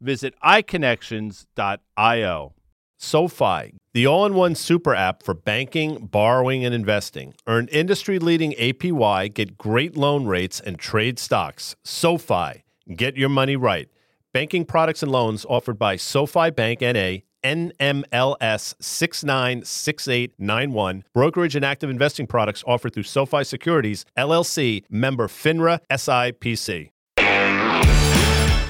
Visit iConnections.io. SoFi, the all in one super app for banking, borrowing, and investing. Earn industry leading APY, get great loan rates, and trade stocks. SoFi, get your money right. Banking products and loans offered by SoFi Bank NA. NMLS 696891. Brokerage and active investing products offered through SoFi Securities, LLC, member FINRA SIPC.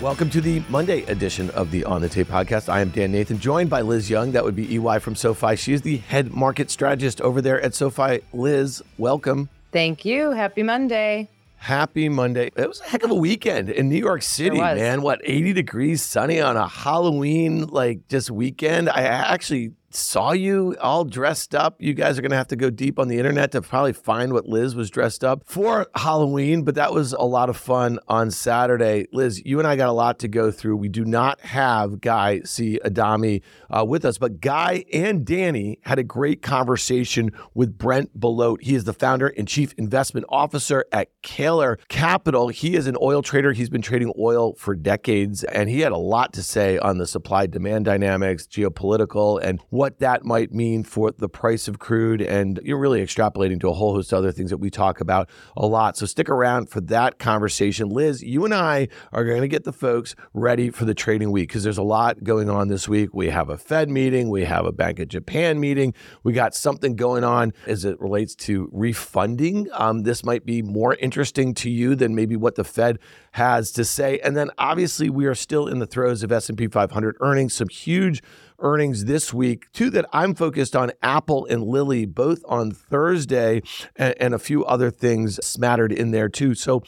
Welcome to the Monday edition of the On the Tape podcast. I am Dan Nathan, joined by Liz Young. That would be EY from SoFi. She is the head market strategist over there at SoFi. Liz, welcome. Thank you. Happy Monday. Happy Monday. It was a heck of a weekend in New York City, man. What, 80 degrees, sunny on a Halloween, like just weekend? I actually saw you all dressed up. You guys are going to have to go deep on the internet to probably find what Liz was dressed up for Halloween, but that was a lot of fun on Saturday. Liz, you and I got a lot to go through. We do not have Guy C. Adami uh, with us, but Guy and Danny had a great conversation with Brent Belote. He is the founder and chief investment officer at Cayler Capital. He is an oil trader. He's been trading oil for decades, and he had a lot to say on the supply demand dynamics, geopolitical, and what what that might mean for the price of crude. And you're really extrapolating to a whole host of other things that we talk about a lot. So stick around for that conversation. Liz, you and I are going to get the folks ready for the trading week because there's a lot going on this week. We have a Fed meeting, we have a Bank of Japan meeting, we got something going on as it relates to refunding. Um, this might be more interesting to you than maybe what the Fed has to say. And then obviously we are still in the throes of S&P 500 earnings, some huge earnings this week. Two that I'm focused on Apple and Lilly, both on Thursday, and, and a few other things smattered in there too. So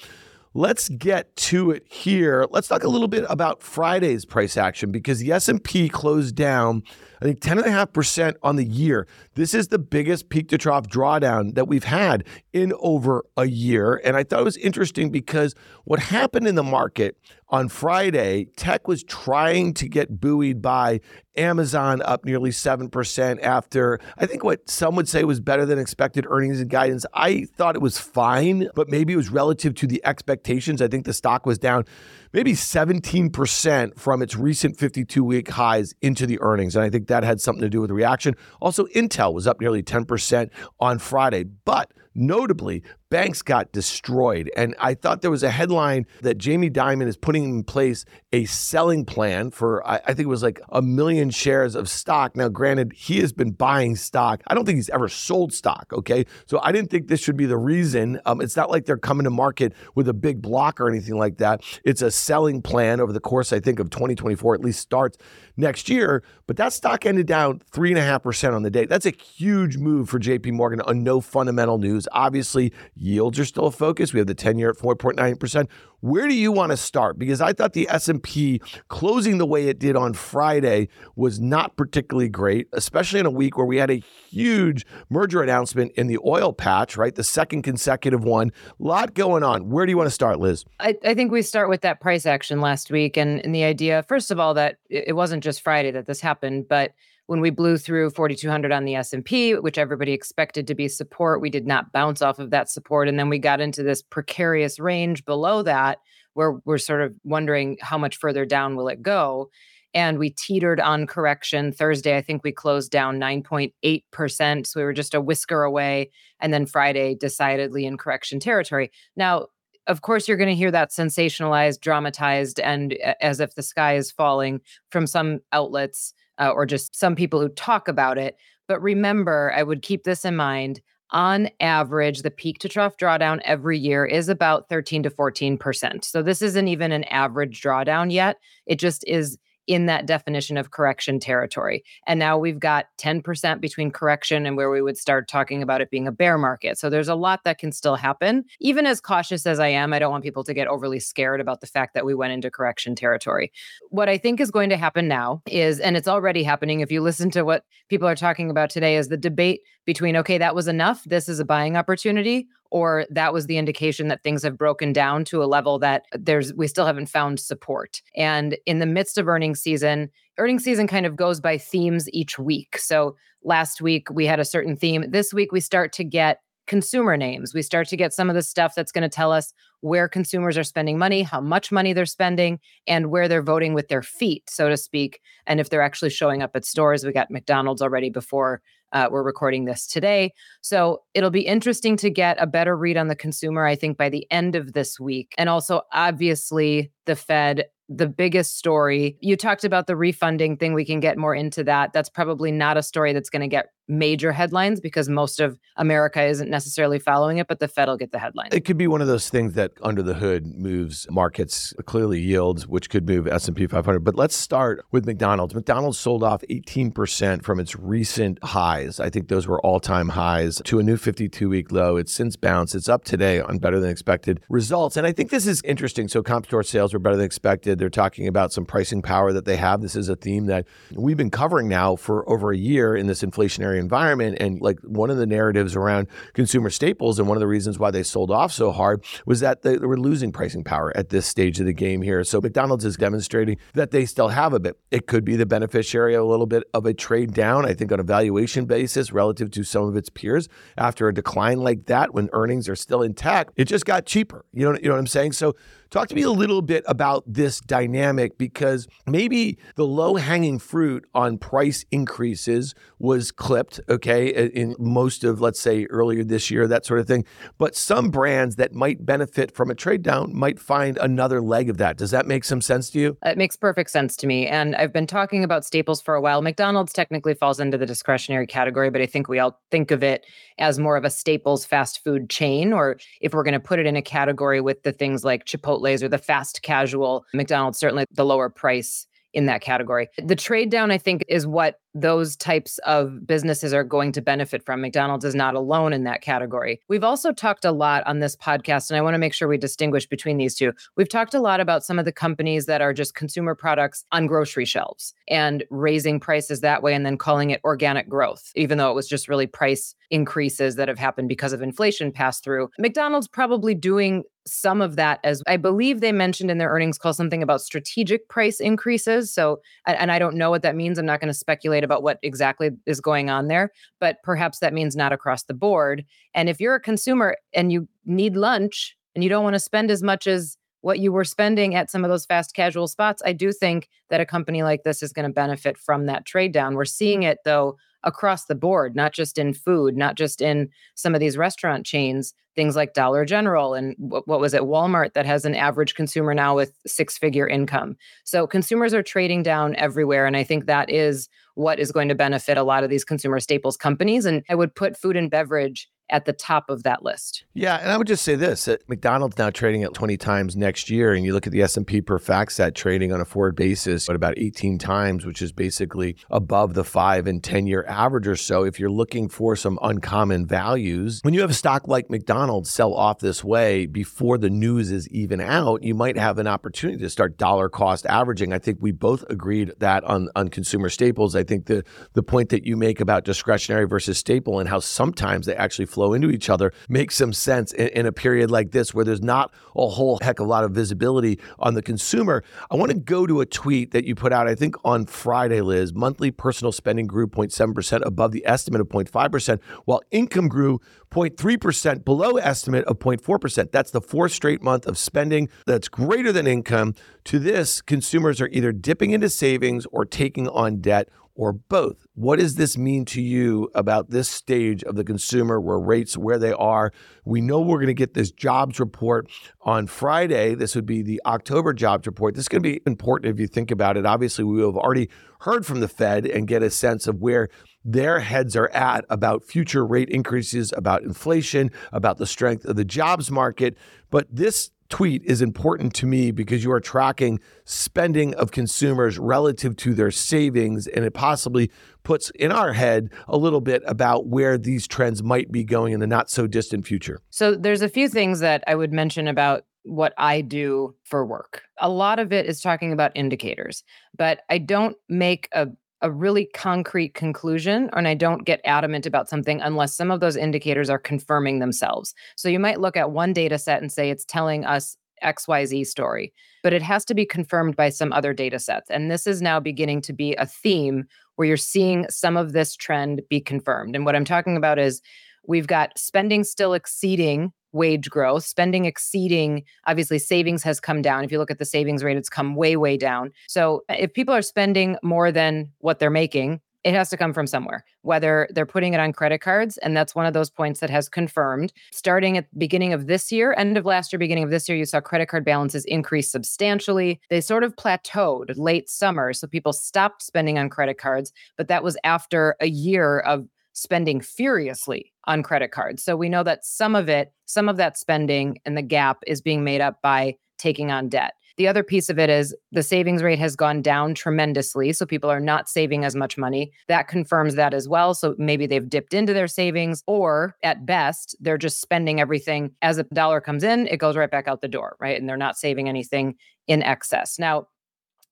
let's get to it here. Let's talk a little bit about Friday's price action because the S&P closed down I think 10.5% on the year. This is the biggest peak to trough drawdown that we've had in over a year. And I thought it was interesting because what happened in the market on Friday, tech was trying to get buoyed by Amazon up nearly 7% after I think what some would say was better than expected earnings and guidance. I thought it was fine, but maybe it was relative to the expectations. I think the stock was down maybe 17% from its recent 52 week highs into the earnings. And I think that had something to do with the reaction. Also, Intel was up nearly 10% on Friday. But Notably, banks got destroyed. And I thought there was a headline that Jamie Dimon is putting in place a selling plan for, I, think it was like a million shares of stock. Now, granted, he has been buying stock. I don't think he's ever sold stock. Okay. So I didn't think this should be the reason. Um, it's not like they're coming to market with a big block or anything like that. It's a selling plan over the course, I think, of 2024, at least starts next year. But that stock ended down 3.5% on the day. That's a huge move for JP Morgan on no fundamental news. Obviously, yields are still a focus. We have the 10-year at 4.9%. Where do you want to start? Because I thought the S&P closing the way it did on Friday was not particularly great, especially in a week where we had a huge merger announcement in the oil patch, right? The second consecutive one. Lot going on. Where do you want to start, Liz? I, I think we start with that price action last week and, and the idea, first of all, that it wasn't just Friday that this happened, but when we blew through 4200 on the S&P, which everybody expected to be support, we did not bounce off of that support and then we got into this precarious range below that where we're sort of wondering how much further down will it go and we teetered on correction. Thursday i think we closed down 9.8% so we were just a whisker away and then friday decidedly in correction territory. Now of course you're going to hear that sensationalized dramatized and as if the sky is falling from some outlets uh, or just some people who talk about it but remember i would keep this in mind on average, the peak to trough drawdown every year is about 13 to 14%. So this isn't even an average drawdown yet. It just is in that definition of correction territory. And now we've got 10% between correction and where we would start talking about it being a bear market. So there's a lot that can still happen. Even as cautious as I am, I don't want people to get overly scared about the fact that we went into correction territory. What I think is going to happen now is, and it's already happening, if you listen to what people are talking about today, is the debate between, okay, that was enough, this is a buying opportunity, or that was the indication that things have broken down to a level that there's we still haven't found support. And in the midst of earnings season, earnings season kind of goes by themes each week. So last week we had a certain theme. This week we start to get consumer names. We start to get some of the stuff that's going to tell us where consumers are spending money, how much money they're spending, and where they're voting with their feet, so to speak. And if they're actually showing up at stores, we got McDonald's already before uh, we're recording this today. So it'll be interesting to get a better read on the consumer, I think, by the end of this week. And also, obviously, the Fed the biggest story. You talked about the refunding thing. We can get more into that. That's probably not a story that's going to get major headlines because most of America isn't necessarily following it, but the Fed will get the headlines. It could be one of those things that under the hood moves markets, clearly yields, which could move S&P 500. But let's start with McDonald's. McDonald's sold off 18% from its recent highs. I think those were all-time highs to a new 52-week low. It's since bounced. It's up today on better than expected results. And I think this is interesting. So comp store sales were better than expected. They're talking about some pricing power that they have. This is a theme that we've been covering now for over a year in this inflationary inflationary environment. And like one of the narratives around consumer staples and one of the reasons why they sold off so hard was that they, were losing pricing power at this stage of the game here. So McDonald's is demonstrating that they still have a bit. It could be the beneficiary of a little bit of a trade down, I think, on a valuation basis relative to some of its peers after a decline like that when earnings are still intact. It just got cheaper. You know, you know what I'm saying? So Talk to me a little bit about this dynamic because maybe the low hanging fruit on price increases was clipped, okay, in most of, let's say, earlier this year, that sort of thing. But some brands that might benefit from a trade down might find another leg of that. Does that make some sense to you? It makes perfect sense to me. And I've been talking about staples for a while. McDonald's technically falls into the discretionary category, but I think we all think of it as more of a staples fast food chain, or if we're going to put it in a category with the things like Chipotle Chipotle's or the fast casual McDonald's, certainly the lower price in that category. The trade down, I think, is what those types of businesses are going to benefit from. McDonald's is not alone in that category. We've also talked a lot on this podcast, and I want to make sure we distinguish between these two. We've talked a lot about some of the companies that are just consumer products on grocery shelves and raising prices that way and then calling it organic growth, even though it was just really price increases that have happened because of inflation pass through. McDonald's probably doing some of that as I believe they mentioned in their earnings call something about strategic price increases. So, and I don't know what that means. I'm not going to speculate about what exactly is going on there, but perhaps that means not across the board. And if you're a consumer and you need lunch and you don't want to spend as much as what you were spending at some of those fast casual spots, I do think that a company like this is going to benefit from that trade down. We're seeing it though across the board, not just in food, not just in some of these restaurant chains, things like Dollar General and what, what was it, Walmart, that has an average consumer now with six figure income. So consumers are trading down everywhere. And I think that is what is going to benefit a lot of these consumer staples companies. And I would put food and beverage at the top of that list. Yeah, and I would just say this: that McDonald's now trading at 20 times next year, and you look at the S&P per FactSet trading on a forward basis at about 18 times, which is basically above the five and 10 year average or so. If you're looking for some uncommon values, when you have a stock like McDonald's sell off this way before the news is even out, you might have an opportunity to start dollar cost averaging. I think we both agreed that on on consumer staples. I think the the point that you make about discretionary versus staple and how sometimes they actually flow into each other makes some sense in, in a period like this where there's not a whole heck of a lot of visibility on the consumer. I want to go to a tweet that you put out, I think on Friday, Liz. Monthly personal spending grew 0.7% above the estimate of 0.5%, while income grew 0.3% below estimate of 0.4%. That's the fourth straight month of spending that's greater than income. To this, consumers are either dipping into savings or taking on debt or both. What does this mean to you about this stage of the consumer where rates where they are? We know we're going to get this jobs report on Friday. This would be the October jobs report. This is going to be important if you think about it. Obviously, we have already heard from the Fed and get a sense of where their heads are at about future rate increases, about inflation, about the strength of the jobs market. But this tweet is important to me because you are tracking spending of consumers relative to their savings, and it possibly puts in our head a little bit about where these trends might be going in the not so distant future. So, there's a few things that I would mention about what I do for work. A lot of it is talking about indicators, but I don't make a a really concrete conclusion and I don't get adamant about something unless some of those indicators are confirming themselves. So you might look at one data set and say it's telling us XYZ story, but it has to be confirmed by some other data sets. And this is now beginning to be a theme where you're seeing some of this trend be confirmed. And what I'm talking about is we've got spending still exceeding wage growth, spending exceeding, obviously, savings has come down. If you look at the savings rate, it's come way, way down. So uh, if people are spending more than what they're making, it has to come from somewhere whether they're putting it on credit cards and that's one of those points that has confirmed starting at the beginning of this year end of last year beginning of this year you saw credit card balances increase substantially they sort of plateaued late summer so people stopped spending on credit cards but that was after a year of spending furiously on credit cards. So we know that some of it, some of that spending and the gap is being made up by taking on debt. The other piece of it is the savings rate has gone down tremendously. So people are not saving as much money. That confirms that as well. So maybe they've dipped into their savings, or at best, they're just spending everything as a dollar comes in, it goes right back out the door, right? And they're not saving anything in excess. Now,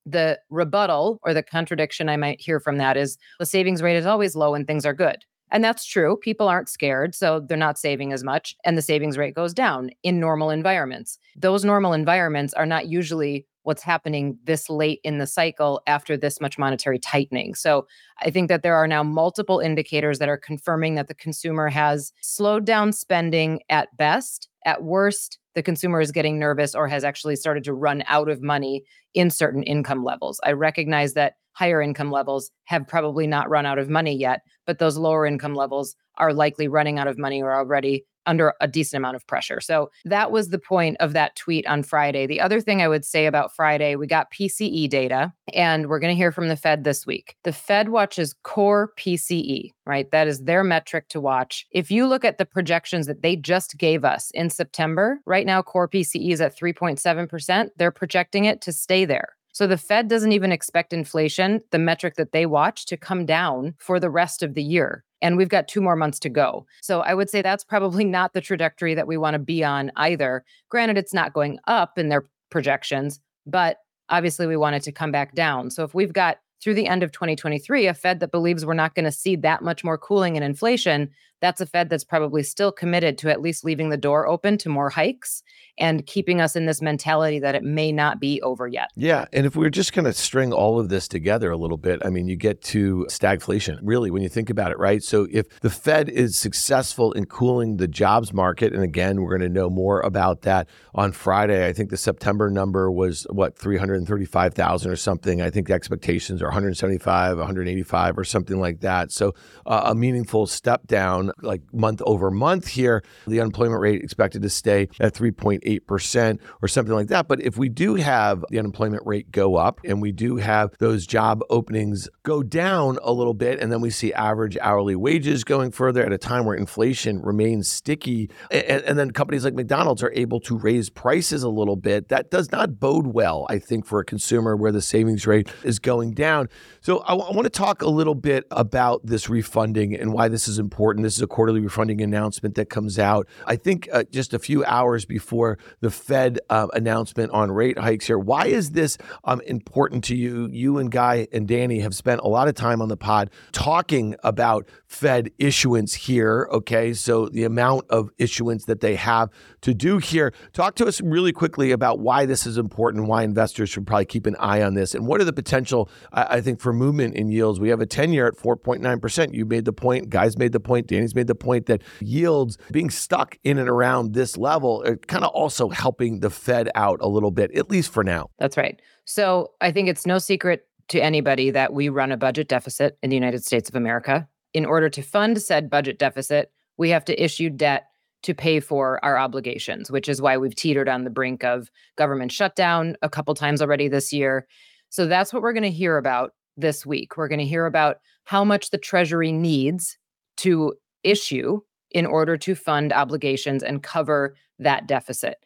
the rebuttal or the contradiction I might hear from that is the savings rate is always low and things are good. And that's true. People aren't scared, so they're not saving as much, and the savings rate goes down in normal environments. Those normal environments are not usually what's happening this late in the cycle after this much monetary tightening. So I think that there are now multiple indicators that are confirming that the consumer has slowed down spending at best. At worst, the consumer is getting nervous or has actually started to run out of money in certain income levels. I recognize that higher income levels have probably not run out of money yet, but those lower income levels are likely running out of money or already under a decent amount of pressure. So that was the point of that tweet on Friday. The other thing I would say about Friday, we got PCE data and we're going to hear from the Fed this week. The Fed watches core PCE, right? That is their metric to watch. If you look at the projections that they just gave us in September, right now core PCE is at 3.7%. They're projecting it to stay there. So the Fed doesn't even expect inflation, the metric that they watch, to come down for the rest of the year. And we've got two more months to go. So I would say that's probably not the trajectory that we want to be on either. Granted, it's not going up in their projections, but obviously we want it to come back down. So if we've got through the end of 2023 a Fed that believes we're not going to see that much more cooling in inflation, that's a Fed that's probably still committed to at least leaving the door open to more hikes and keeping us in this mentality that it may not be over yet. Yeah. And if we are just going to string all of this together a little bit, I mean, you get to stagflation, really, when you think about it, right? So if the Fed is successful in cooling the jobs market, and again, we're going to know more about that on Friday. I think the September number was what, 335,000 or something. I think the expectations are 175, 185 or something like that. So uh, a meaningful step down like month over month here. The unemployment rate expected to stay at 3.8% or something like that. But if we do have the unemployment rate go up and we do have those job openings go down a little bit, and then we see average hourly wages going further at a time where inflation remains sticky, and, and then companies like McDonald's are able to raise prices a little bit, that does not bode well, I think, for a consumer where the savings rate is going down. So I, w- I want to talk a little bit about this refunding and why this is important. This This is a quarterly refunding announcement that comes out, I think, uh, just a few hours before the Fed uh, announcement on rate hikes here. Why is this um, important to you? You and Guy and Danny have spent a lot of time on the pod talking about Fed issuance here. Okay. So the amount of issuance that they have to do here. Talk to us really quickly about why this is important, why investors should probably keep an eye on this, and what are the potential, I, I think, for movement in yields. We have a 10 year at 4.9%. You made the point, guys made the point, Made the point that yields being stuck in and around this level are kind of also helping the Fed out a little bit, at least for now. That's right. So I think it's no secret to anybody that we run a budget deficit in the United States of America. In order to fund said budget deficit, we have to issue debt to pay for our obligations, which is why we've teetered on the brink of government shutdown a couple times already this year. So that's what we're going to hear about this week. We're going to hear about how much the Treasury needs to issue in order to fund obligations and cover that deficit.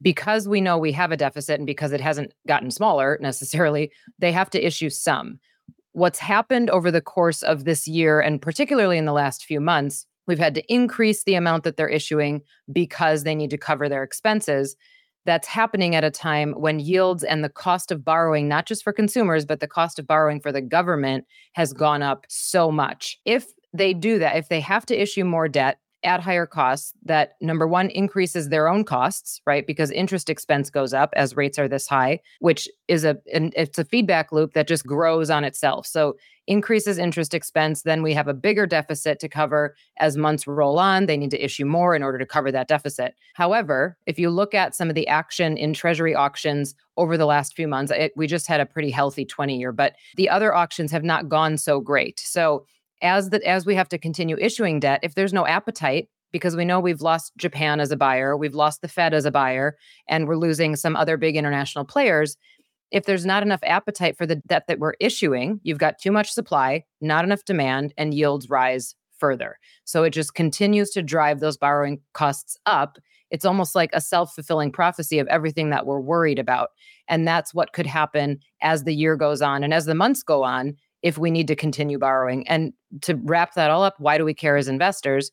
Because we know we have a deficit and because it hasn't gotten smaller necessarily, they have to issue some. What's happened over the course of this year, and particularly in the last few months, We've had to increase the amount that they're issuing because they need to cover their expenses. That's happening at a time when yields and the cost of borrowing, not just for consumers, but the cost of borrowing for the government has gone up so much. If they do that, if they have to issue more debt, at higher costs that number one increases their own costs right because interest expense goes up as rates are this high which is a it's a feedback loop that just grows on itself. So increases interest expense then we have a bigger deficit to cover as months roll on. They need to issue more in order to cover that deficit. However if you look at some of the action in treasury auctions over the last few months it, we just had a pretty healthy 20 year but the other auctions have not gone so great. So as that as we have to continue issuing debt, if there's no appetite, because we know we've lost Japan as a buyer, we've lost the Fed as a buyer, and we're losing some other big international players. If there's not enough appetite for the debt that we're issuing, you've got too much supply, not enough demand, and yields rise further. So it just continues to drive those borrowing costs up. It's almost like a self fulfilling prophecy of everything that we're worried about. And that's what could happen as the year goes on and as the months go on if we need to continue borrowing. And to wrap that all up, why do we care as investors?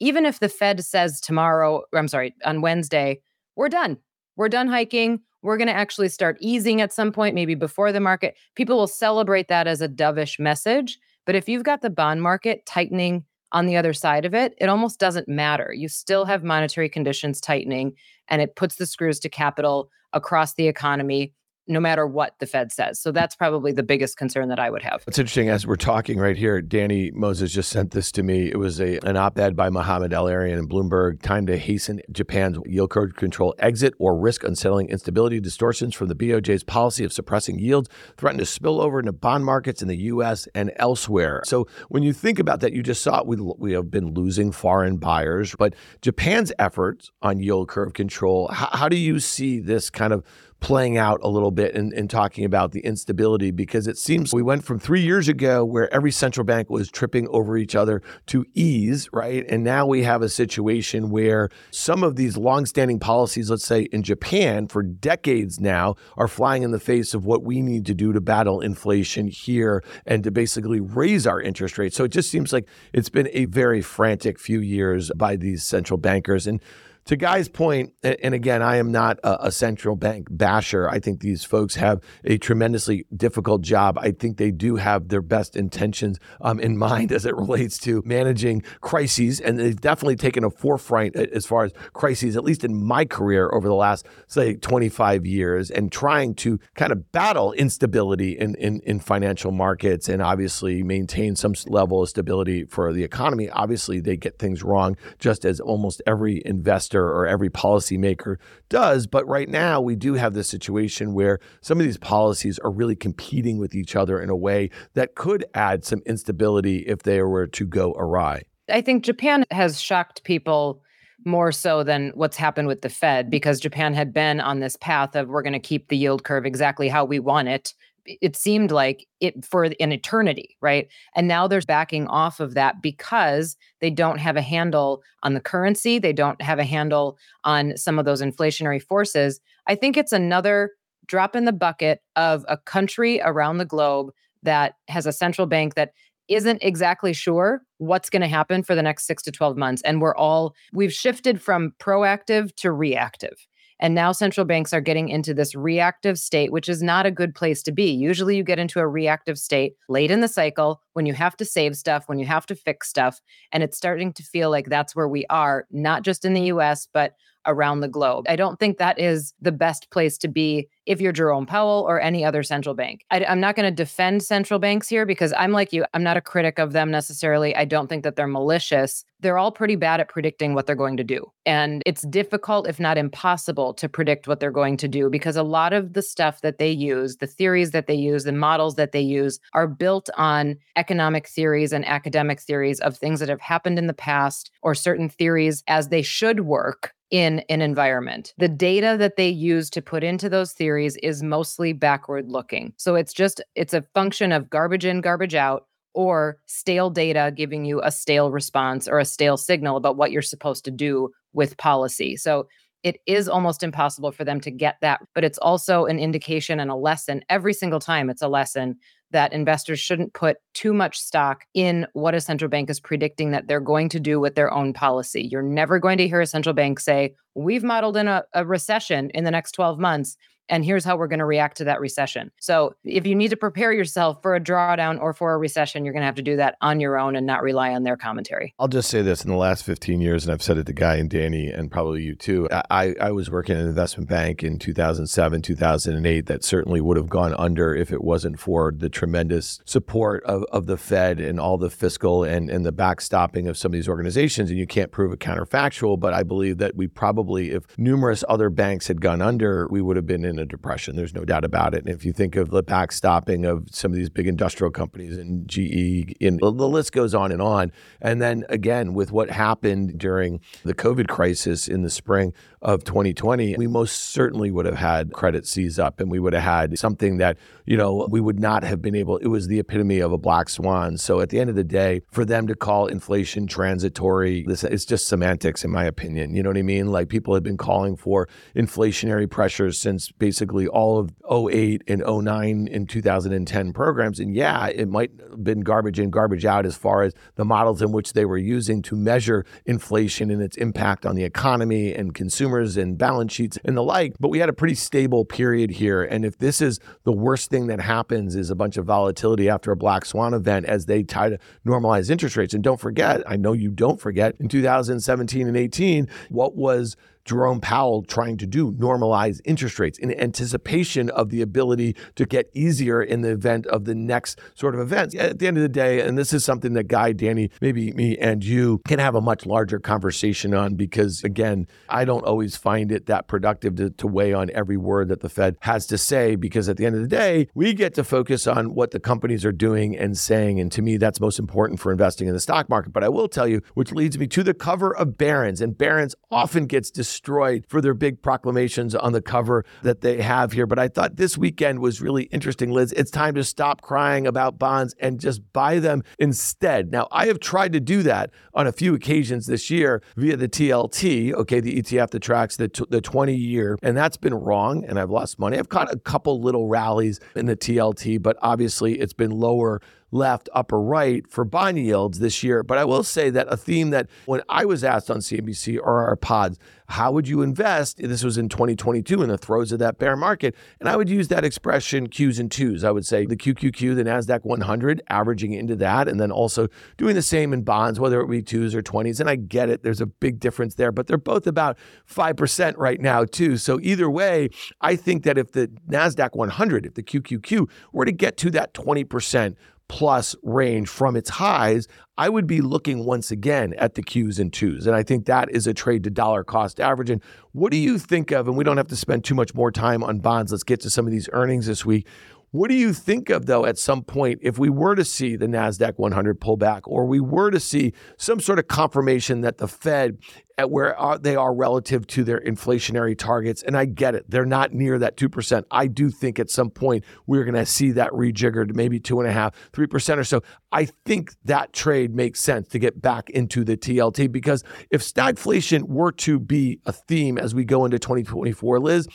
Even if the Fed says tomorrow, I'm sorry, on Wednesday, we're done. We're done hiking. We're going to actually start easing at some point, maybe before the market. People will celebrate that as a dovish message. But if you've got the bond market tightening on the other side of it, it almost doesn't matter. You still have monetary conditions tightening, and it puts the screws to capital across the economy no matter what the Fed says. So that's probably the biggest concern that I would have. It's interesting as we're talking right here. Danny Moses just sent this to me. It was a an op-ed by Mohamed El-Erian in Bloomberg. Time to hasten Japan's yield curve control exit or risk unsettling instability distortions from the BOJ's policy of suppressing yields threaten to spill over into bond markets in the U.S. and elsewhere. So when you think about that, you just saw we we have been losing foreign buyers, but Japan's efforts on yield curve control. How do you see this kind of playing out a little bit and, and talking about the instability because it seems we went from three years ago where every central bank was tripping over each other to ease, right? And now we have a situation where some of these longstanding policies, let's say in Japan for decades now, are flying in the face of what we need to do to battle inflation here and to basically raise our interest rates. So it just seems like it's been a very frantic few years by these central bankers. And to Guy's point, and again, I am not a, central bank basher. I think these folks have a tremendously difficult job. I think they do have their best intentions um, in mind as it relates to managing crises, and they've definitely taken a forefront as far as crises, at least in my career over the last, say, 25 years, and trying to kind of battle instability in, in, in financial markets and obviously maintain some level of stability for the economy. Obviously, they get things wrong, just as almost every investor or every policymaker does. But right now, we do have this situation where some of these policies are really competing with each other in a way that could add some instability if they were to go awry. I think Japan has shocked people more so than what's happened with the Fed because Japan had been on this path of we're going to keep the yield curve exactly how we want it it seemed like it for an eternity, right? And now they're backing off of that because they don't have a handle on the currency, they don't have a handle on some of those inflationary forces. I think it's another drop in the bucket of a country around the globe that has a central bank that isn't exactly sure what's going to happen for the next 6 to 12 months and we're all we've shifted from proactive to reactive and now central banks are getting into this reactive state, which is not a good place to be. Usually you get into a reactive state late in the cycle when you have to save stuff, when you have to fix stuff. And it's starting to feel like that's where we are, not just in the US, but around the globe. I don't think that is the best place to be if you're Jerome Powell or any other central bank. I, am not going to defend central banks here because I'm like you, I'm not a critic of them necessarily. I don't think that they're malicious. They're all pretty bad at predicting what they're going to do. And it's difficult, if not impossible, to predict what they're going to do because a lot of the stuff that they use, the theories that they use, the models that they use are built on economic theories and academic theories of things that have happened in the past or certain theories as they should work in an environment. The data that they use to put into those theories is mostly backward looking. So it's just it's a function of garbage in, garbage out or stale data giving you a stale response or a stale signal about what you're supposed to do with policy. So it is almost impossible for them to get that, but it's also an indication and a lesson every single time it's a lesson that investors shouldn't put too much stock in what a central bank is predicting that they're going to do with their own policy. You're never going to hear a central bank say, We've modeled in a, a recession in the next 12 months and here's how we're going to react to that recession. So, if you need to prepare yourself for a drawdown or for a recession, you're going to have to do that on your own and not rely on their commentary. I'll just say this in the last 15 years, and I've said it to Guy and Danny, and probably you too. I, I was working in an investment bank in 2007, 2008 that certainly would have gone under if it wasn't for the tremendous support of, of the Fed and all the fiscal and, and the backstopping of some of these organizations. And you can't prove it counterfactual, but I believe that we probably, if numerous other banks had gone under, we would have been in a depression. There's no doubt about it. And if you think of the backstopping of some of these big industrial companies and GE, and the list goes on and on. And then again, with what happened during the COVID crisis in the spring of 2020, we most certainly would have had credit seize up and we would have had something that, you know, we would not have been able, it was the epitome of a black swan. So at the end of the day, for them to call inflation transitory, this it's just semantics in my opinion. You know what I mean? Like people have been calling for inflationary pressures since basically all of 08 and 09 and 2010 programs. And yeah, it might have been garbage in, garbage out as far as the models in which they were using to measure inflation and its impact on the economy and consumers consumers and balance sheets and the like. But we had a pretty stable period here. And if this is the worst thing that happens is a bunch of volatility after a black swan event as they try to normalize interest rates. And don't forget, I know you don't forget, in 2017 and 18, what was Jerome Powell trying to do, normalize interest rates in anticipation of the ability to get easier in the event of the next sort of events. At the end of the day, and this is something that Guy, Danny, maybe me and you can have a much larger conversation on because, again, I don't always find it that productive to, to weigh on every word that the Fed has to say because at the end of the day, we get to focus on what the companies are doing and saying. And to me, that's most important for investing in the stock market. But I will tell you, which leads me to the cover of Barron's. And Barron's often gets destroyed destroyed for their big proclamations on the cover that they have here. But I thought this weekend was really interesting, Liz. It's time to stop crying about bonds and just buy them instead. Now, I have tried to do that on a few occasions this year via the TLT, okay, the ETF that tracks the, t- the 20 year, and that's been wrong, and I've lost money. I've caught a couple little rallies in the TLT, but obviously it's been lower left, upper right for bond yields this year. But I will say that a theme that when I was asked on CNBC or our pods, how would you invest? This was in 2022 in the throes of that bear market. And I would use that expression Qs and twos. I would say the QQQ, the NASDAQ 100, averaging into that, and then also doing the same in bonds, whether it be twos or 20s. And I get it, there's a big difference there, but they're both about 5% right now, too. So either way, I think that if the NASDAQ 100, if the QQQ were to get to that 20%, plus range from its highs, I would be looking once again at the Qs and twos. And I think that is a trade to dollar cost average. And what do you think of? And we don't have to spend too much more time on bonds. Let's get to some of these earnings this week. What do you think of, though, at some point, if we were to see the NASDAQ 100 pull back, or we were to see some sort of confirmation that the Fed, at where uh, they are relative to their inflationary targets, and I get it, they're not near that 2%. I do think at some point we're going to see that rejiggered, maybe 2.5%, 3% or so. I think that trade makes sense to get back into the TLT because if stagflation were to be a theme as we go into 2024, Liz,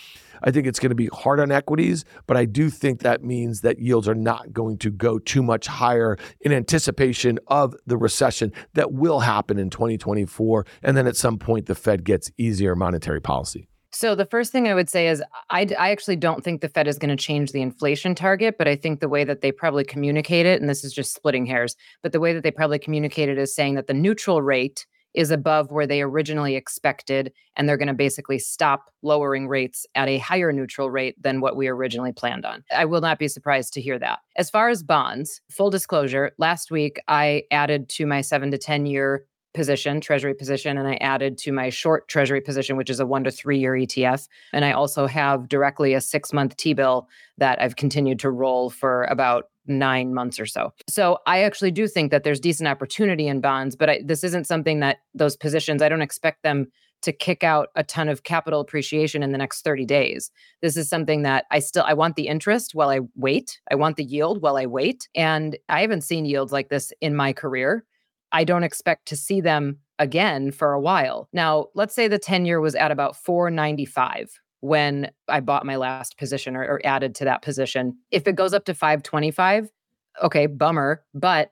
I think it's going to be hard on equities, but I do think that means that yields are not going to go too much higher in anticipation of the recession that will happen in 2024. And then at some point, the Fed gets easier monetary policy. So the first thing I would say is I, I actually don't think the Fed is going to change the inflation target, but I think the way that they probably communicate it, and this is just splitting hairs, but the way that they probably communicate it is saying that the neutral rate is above where they originally expected, and they're going to basically stop lowering rates at a higher neutral rate than what we originally planned on. I will not be surprised to hear that. As far as bonds, full disclosure, last week I added to my seven to 10 year position, treasury position, and I added to my short treasury position, which is a one to three year ETF. And I also have directly a six month T bill that I've continued to roll for about nine months or so. So I actually do think that there's decent opportunity in bonds, but I, this isn't something that those positions, I don't expect them to kick out a ton of capital appreciation in the next 30 days. This is something that I still I want the interest while I wait. I want the yield while I wait. And I haven't seen yields like this in my career. I don't expect to see them again for a while. Now, let's say the 10 year was at about 495 when I bought my last position or, or added to that position. If it goes up to 525, okay, bummer. But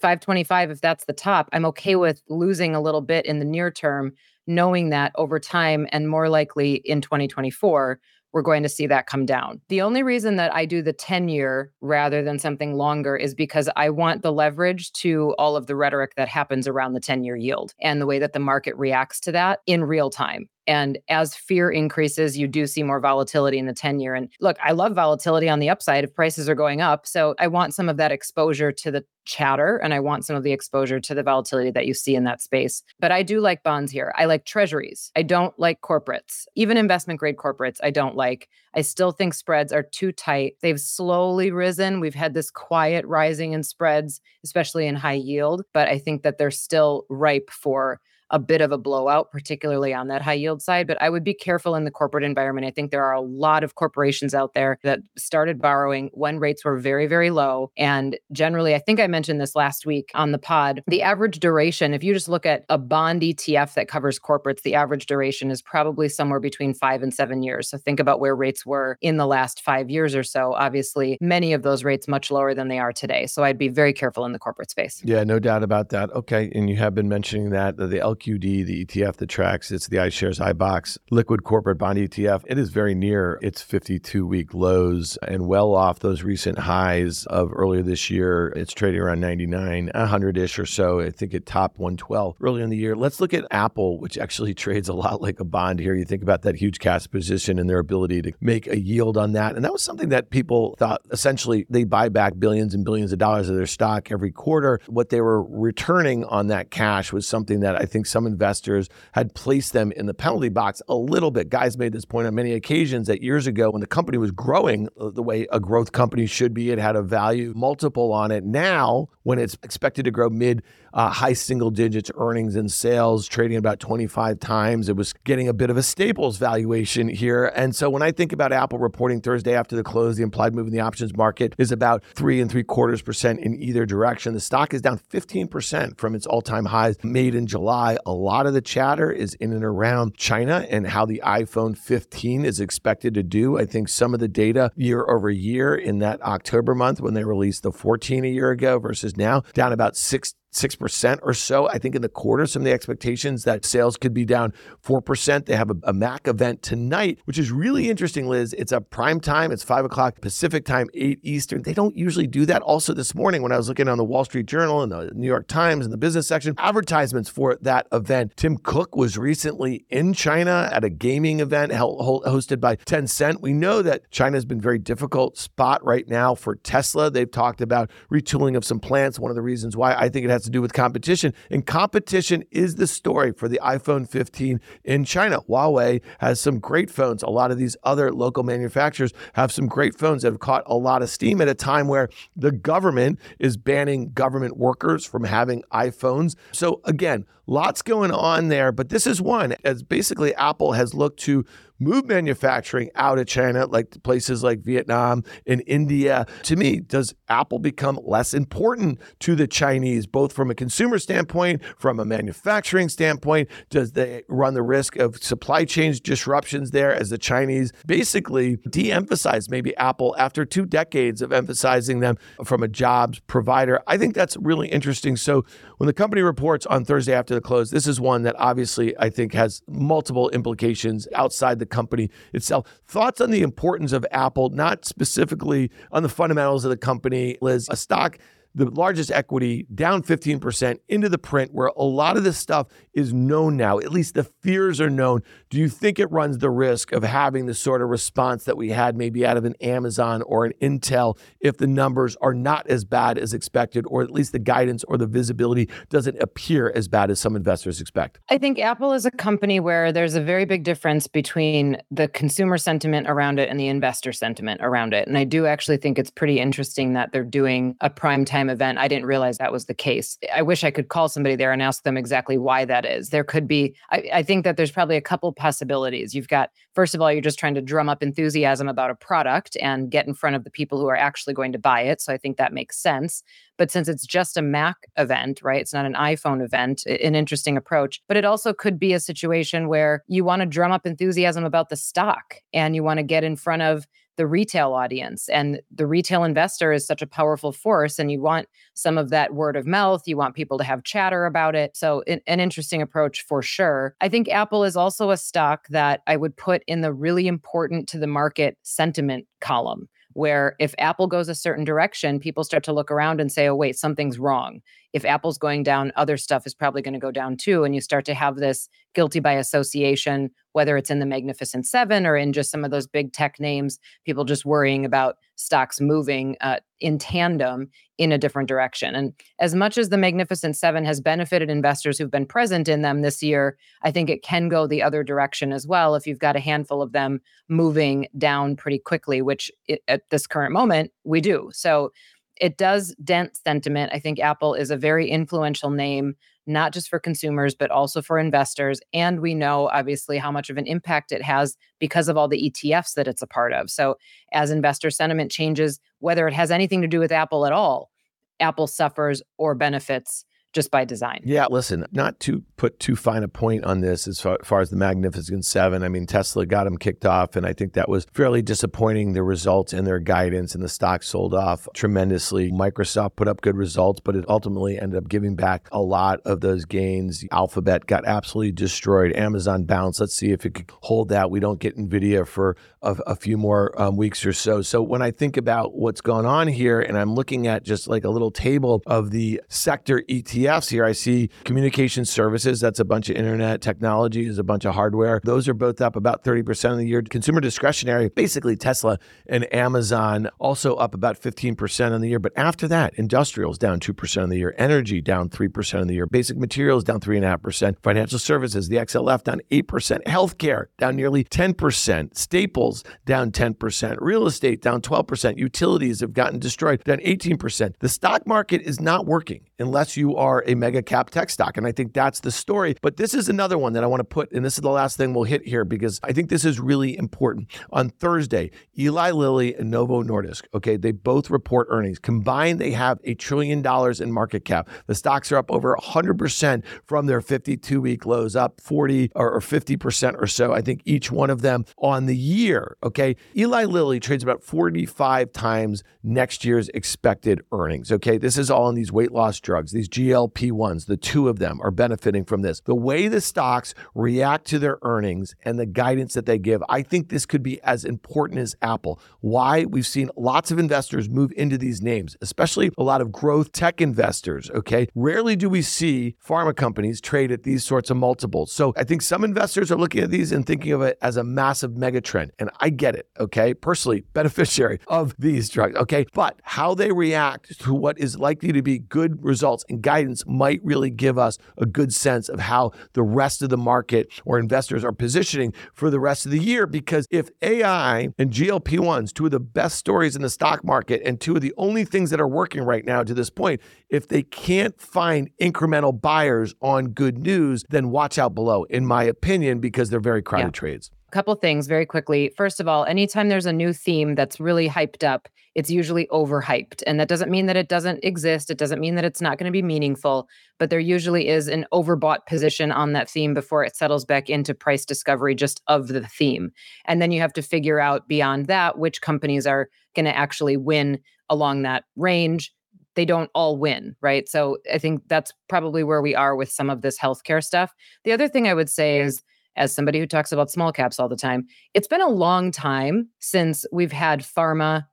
525, if that's the top, I'm okay with losing a little bit in the near term, knowing that over time and more likely in 2024, we're going to see that come down. The only reason that I do the 10 year rather than something longer is because I want the leverage to all of the rhetoric that happens around the 10 year yield and the way that the market reacts to that in real time. And as fear increases, you do see more volatility in the 10 year. And look, I love volatility on the upside if prices are going up. So I want some of that exposure to the chatter and I want some of the exposure to the volatility that you see in that space. But I do like bonds here. I like treasuries. I don't like corporates. Even investment grade corporates, I don't like. I still think spreads are too tight. They've slowly risen. We've had this quiet rising in spreads, especially in high yield, but I think that they're still ripe for a bit of a blowout, particularly on that high yield side. But I would be careful in the corporate environment. I think there are a lot of corporations out there that started borrowing when rates were very, very low. And generally, I think I mentioned this last week on the pod. The average duration, if you just look at a bond ETF that covers corporates, the average duration is probably somewhere between five and seven years. So think about where rates were in the last five years or so. Obviously, many of those rates much lower than they are today. So I'd be very careful in the corporate space. Yeah, no doubt about that. Okay. And you have been mentioning that the LQD, the ETF that tracks, it's the iShares iBoxx liquid corporate bond ETF. It is very near its 52 week lows and well off those recent highs of earlier this year. It's trading around 99, 100 ish or so. I think it topped 112 earlier in the year. Let's look at Apple, which actually trades a lot like a bond here. You think about that huge cash position and their ability to make a yield on that. And that was something that people thought essentially they buy back billions and billions of dollars of their stock every quarter. What they were returning on that cash was something that I think some investors had placed them in the penalty box a little bit. Guys made this point on many occasions that years ago, when the company was growing uh, the way a growth company should be, it had a value multiple on it. Now, when it's expected to grow mid uh, high single digits earnings and sales, trading about 25 times. It was getting a bit of a Staples valuation here. And so when I think about Apple reporting Thursday after the close, the implied move in the options market is about three and three quarters percent in either direction. The stock is down 15% from its all time highs made in July. A lot of the chatter is in and around China and how the iPhone 15 is expected to do. I think some of the data year over year in that October month when they released the 14 a year ago versus now down about six 6% or so. I think in the quarter, some of the expectations that sales could be down 4%. They have a, a, Mac event tonight, which is really interesting, Liz. It's a prime time. It's 5 o'clock Pacific time, 8 Eastern. They don't usually do that. Also, this morning when I was looking on the Wall Street Journal and the New York Times and the business section, advertisements for that event. Tim Cook was recently in China at a gaming event hosted by Tencent. We know that China has been very difficult spot right now for Tesla. They've talked about retooling of some plants. One of the reasons why I think it has to do with competition. And competition is the story for the iPhone 15 in China. Huawei has some great phones. A lot of these other local manufacturers have some great phones that have caught a lot of steam at a time where the government is banning government workers from having iPhones. So, again, lots going on there, but this is one as basically Apple has looked to move manufacturing out of China, like places like Vietnam and India. To me, does Apple become less important to the Chinese, both from a consumer standpoint, from a manufacturing standpoint? Does they run the risk of supply chain disruptions there as the Chinese basically de emphasize maybe Apple after two decades of emphasizing them from a jobs provider? I think that's really interesting. So when the company reports on Thursday after the close, this is one that obviously I think has multiple implications outside the company itself. Thoughts on the importance of Apple, not specifically on the fundamentals of the company, Liz? A stock the largest equity down 15% into the print where a lot of this stuff is known now. At least the fears are known. Do you think it runs the risk of having the sort of response that we had maybe out of an Amazon or an Intel if the numbers are not as bad as expected, or at least the guidance or the visibility doesn't appear as bad as some investors expect? I think Apple is a company where there's a very big difference between the consumer sentiment around it and the investor sentiment around it. And I do actually think it's pretty interesting that they're doing a prime time event. I didn't realize that was the case. I wish I could call somebody there and ask them exactly why that is. There could be, I, I think that there's probably a couple possibilities. You've got, first of all, you're just trying to drum up enthusiasm about a product and get in front of the people who are actually going to buy it. So I think that makes sense. But since it's just a Mac event, right? It's not an iPhone event, an interesting approach. But it also could be a situation where you want to drum up enthusiasm about the stock and you want to get in front of the retail audience and the retail investor is such a powerful force and you want some of that word of mouth you want people to have chatter about it so an, an, interesting approach for sure i think apple is also a stock that i would put in the really important to the market sentiment column where if Apple goes a certain direction, people start to look around and say, oh, wait, something's wrong. If Apple's going down, other stuff is probably going to go down too. And you start to have this guilty by association, whether it's in the Magnificent Seven or in just some of those big tech names, people just worrying about stocks moving uh, in tandem in a different direction. And as much as the Magnificent Seven has benefited investors who've been present in them this year, I think it can go the other direction as well if you've got a handful of them moving down pretty quickly, which it, at this current moment we do. So it does dent sentiment. I think Apple is a very influential name not just for consumers, but also for investors. And we know, obviously, how much of an impact it has because of all the ETFs that it's a part of. So, as investor sentiment changes, whether it has anything to do with Apple at all, Apple suffers or benefits just by design. Yeah, listen, not to put too fine a point on this as far, far, as the Magnificent Seven. I mean, Tesla got them kicked off, and I think that was fairly disappointing, the results and their guidance, and the stock sold off tremendously. Microsoft put up good results, but it ultimately ended up giving back a lot of those gains. Alphabet got absolutely destroyed. Amazon bounced. Let's see if it could hold that. We don't get NVIDIA for a, a few more um, weeks or so. So when I think about what's going on here, and I'm looking at just like a little table of the sector ETF ETFs here. I see communication services, that's a bunch of internet technology, is a bunch of hardware. Those are both up about 30% of the year. Consumer discretionary, basically Tesla and Amazon, also up about 15% on the year. But after that, industrials down 2% on the year, energy down 3% on the year, basic materials down 3.5%, financial services, the XLF down 8%, healthcare down nearly 10%, staples down 10%, real estate down 12%, utilities have gotten destroyed down 18%. The stock market is not working unless you are a mega cap tech stock. And I think that's the story. But this is another one that I want to put, and this is the last thing we'll hit here because I think this is really important. On Thursday, Eli Lilly and Novo Nordisk, okay, they both report earnings. Combined, they have a trillion dollars in market cap. The stocks are up over 100% from their 52 week lows, up 40 or 50% or so, I think each one of them on the year, okay? Eli Lilly trades about 45 times next year's expected earnings, okay? This is all in these weight loss drugs, these GLP 1s, the two of them are benefiting from this. The way the stocks react to their earnings and the guidance that they give, I think this could be as important as Apple. Why? We've seen lots of investors move into these names, especially a lot of growth tech investors, okay? Rarely do we see pharma companies trade at these sorts of multiples. So I think some investors are looking at these and thinking of it as a massive mega trend. And I get it, okay? Personally, beneficiary of these drugs, okay? But how they react to what is likely to be good results and guidance might really give us a good sense of how the rest of the market or investors are positioning for the rest of the year. Because if AI and GLP 1s, two of the best stories in the stock market and two of the only things that are working right now to this point, if they can't find incremental buyers on good news, then watch out below, in my opinion, because they're very crowded yeah. trades couple things very quickly. First of all, anytime there's a new theme that's really hyped up, it's usually overhyped. And that doesn't mean that it doesn't exist. It doesn't mean that it's not going to be meaningful, but there usually is an overbought position on that theme before it settles back into price discovery just of the theme. And then you have to figure out beyond that which companies are going to actually win along that range. They don't all win, right? So I think that's probably where we are with some of this healthcare stuff. The other thing I would say is, as somebody who talks about small caps all the time, it's been a long time since we've had pharma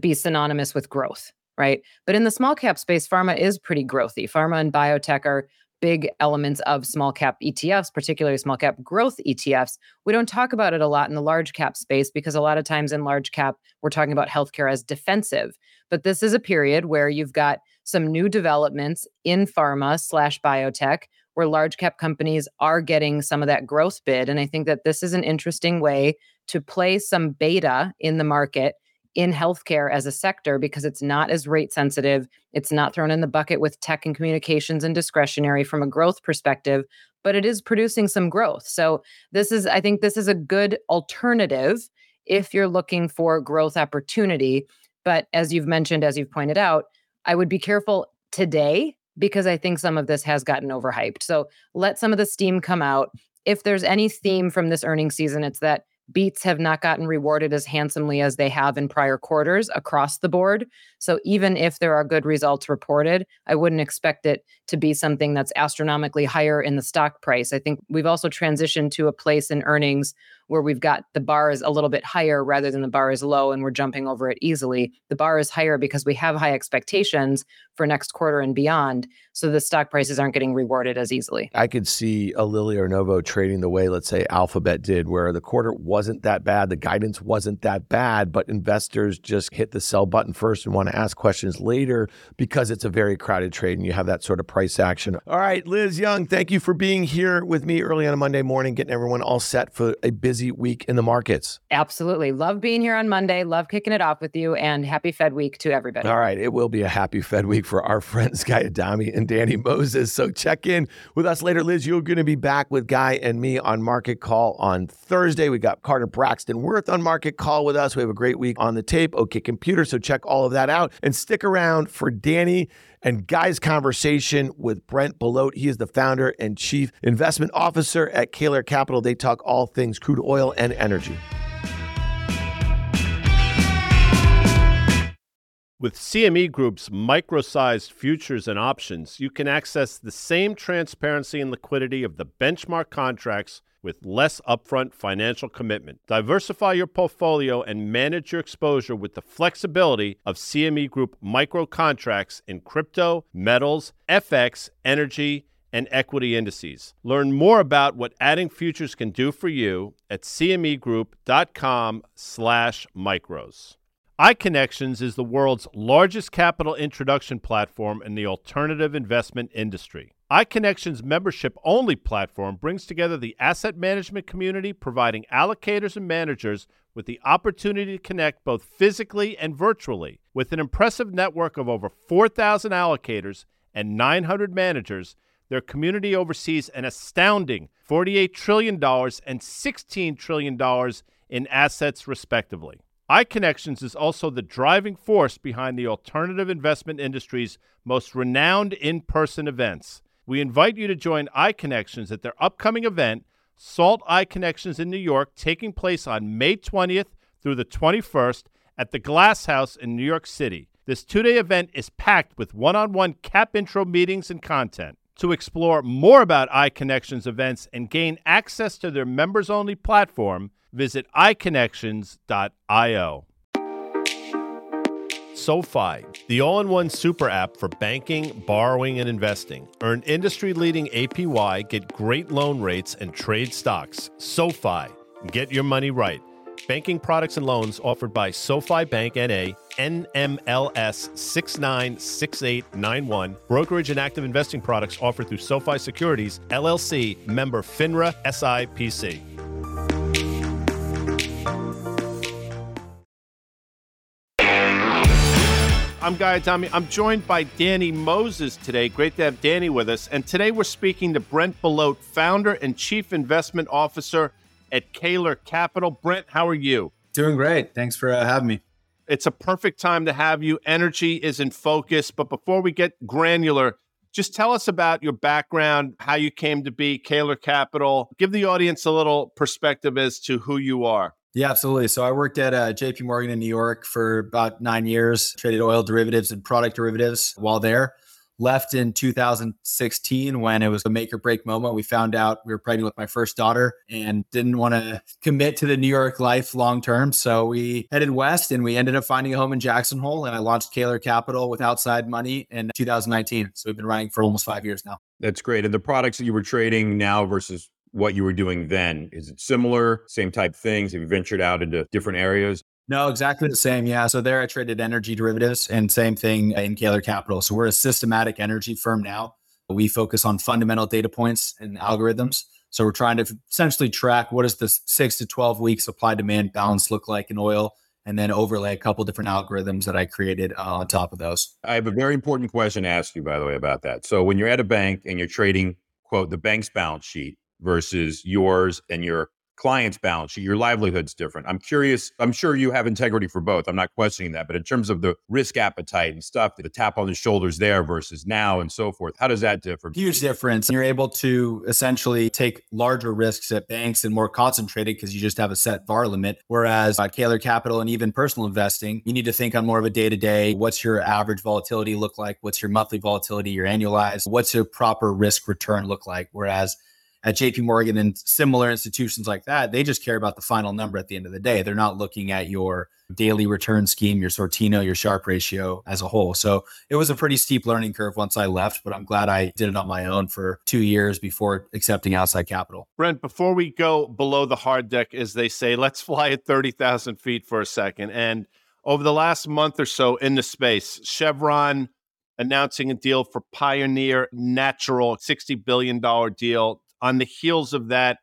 be synonymous with growth, right? But in the small cap space, pharma is pretty growthy. Pharma and biotech are big elements of small cap ETFs, particularly small cap growth ETFs. We don't talk about it a lot in the large cap space because a lot of times in large cap, we're talking about healthcare as defensive. But this is a period where you've got some new developments in pharma slash biotech where large cap companies are getting some of that growth bid. And I think that this is an interesting way to play some beta in the market in healthcare as a sector because it's not as rate sensitive. It's not thrown in the bucket with tech and communications and discretionary from a growth perspective, but it is producing some growth. So, this is, I think, this is a good alternative if you're looking for growth opportunity. But as you've mentioned, as you've pointed out, I would be careful today because I think some of this has gotten overhyped. So, let some of the steam come out. If there's any theme from this earnings season, it's that beats have not gotten rewarded as handsomely as they have in prior quarters across the board. So even if there are good results reported, I wouldn't expect it to be something that's astronomically higher in the stock price. I think we've also transitioned to a place in earnings where we've got the bar is a little bit higher rather than the bar is low and we're jumping over it easily. The bar is higher because we have high expectations for next quarter and beyond. So the stock prices aren't getting rewarded as easily. I could see a Lilly or Novo trading the way, let's say, Alphabet did, where the quarter wasn't that bad, the guidance wasn't that bad, but investors just hit the sell button first and want to ask questions later because it's a very crowded trade and you have that sort of price action. All right, Liz Young, thank you for being here with me early on a Monday morning, getting everyone all set for a busy week in the markets. Absolutely. Love being here on Monday. Love kicking it off with you and happy Fed week to everybody. All right. It will be a happy Fed week for our friends Guy Adami and Danny Moses. So check in with us later. Liz, you're going to be back with Guy and me on Market Call on Thursday. We got Carter Braxton Worth on Market Call with us. We have a great week on the tape. OK Computer. So check all of that out and stick around for Danny and Guy's conversation with Brent Belote. He is the founder and chief investment officer at Cayler Capital. They talk all things crude oil and energy. With CME Group's micro-sized futures and options, you can access the same transparency and liquidity of the benchmark contracts with less upfront financial commitment. Diversify your portfolio and manage your exposure with the flexibility of CME Group micro contracts in crypto, metals, FX, energy, and equity indices. Learn more about what adding futures can do for you at cmegroup.com/micros. iConnections is the world's largest capital introduction platform in the alternative investment industry. iConnections membership only platform brings together the asset management community, providing allocators and managers with the opportunity to connect both physically and virtually. With an impressive network of over 4,000 allocators and 900 managers, their community oversees an astounding $48 trillion and $16 trillion in assets, respectively iConnections is also the driving force behind the alternative investment industry's most renowned in person events. We invite you to join iConnections at their upcoming event, SALT iConnections in New York, taking place on May 20th through the 21st at the Glass House in New York City. This two day event is packed with one on one cap intro meetings and content. To explore more about iConnections events and gain access to their members only platform, visit iConnections.io. SoFi, the all in one super app for banking, borrowing, and investing. Earn industry leading APY, get great loan rates, and trade stocks. SoFi, get your money right. Banking products and loans offered by SoFi Bank NA, NMLS 696891. Brokerage and active investing products offered through SoFi Securities, LLC, member FINRA SIPC. I'm Guy Adami. I'm joined by Danny Moses today. Great to have Danny with us. And today we're speaking to Brent Belote, founder and chief investment officer at Cayler Capital. Brent, how are you? Doing great. Thanks for uh, having me. It's a perfect time to have you. Energy is in focus. But before we get granular, just tell us about your background, how you came to be Cayler Capital. Give the audience a little perspective as to who you are. Yeah, absolutely. So I worked at uh, JP Morgan in New York for about nine years, traded oil derivatives and product derivatives while there left in 2016 when it was a make or break moment. We found out we were pregnant with my first daughter and didn't want to commit to the New York life long term. So we headed west and we ended up finding a home in Jackson Hole. And I launched Cayler Capital with outside money in 2019. So we've been running for almost five years now. That's great. And the products that you were trading now versus what you were doing then, is it similar? Same type things? Have you ventured out into different areas? No, exactly the same. Yeah. So there I traded energy derivatives and same thing in Cayler Capital. So we're a systematic energy firm now. We focus on fundamental data points and algorithms. So we're trying to essentially track what does the six to 12 week supply demand balance look like in oil and then overlay a couple different algorithms that I created uh, on top of those. I have a very important question to ask you, by the way, about that. So when you're at a bank and you're trading, quote, the bank's balance sheet versus yours and your client's balance sheet, your livelihood's different. I'm curious, I'm sure you have integrity for both. I'm not questioning that. But in terms of the risk appetite and stuff, the tap on the shoulders there versus now and so forth, how does that differ? Huge difference. You're able to essentially take larger risks at banks and more concentrated because you just have a set VAR limit. Whereas uh, at Cayler Capital and even personal investing, you need to think on more of a day to day. What's your average volatility look like? What's your monthly volatility, your annualized? What's your proper risk return look like? Whereas at JP Morgan and similar institutions like that, they just care about the final number at the end of the day. They're not looking at your daily return scheme, your Sortino, your Sharpe ratio as a whole. So it was a pretty steep learning curve once I left, but I'm glad I did it on my own for two years before accepting outside capital. Brent, before we go below the hard deck, as they say, let's fly at 30,000 feet for a second. And over the last month or so in the space, Chevron announcing a deal for Pioneer Natural, $60 billion deal on the heels of that,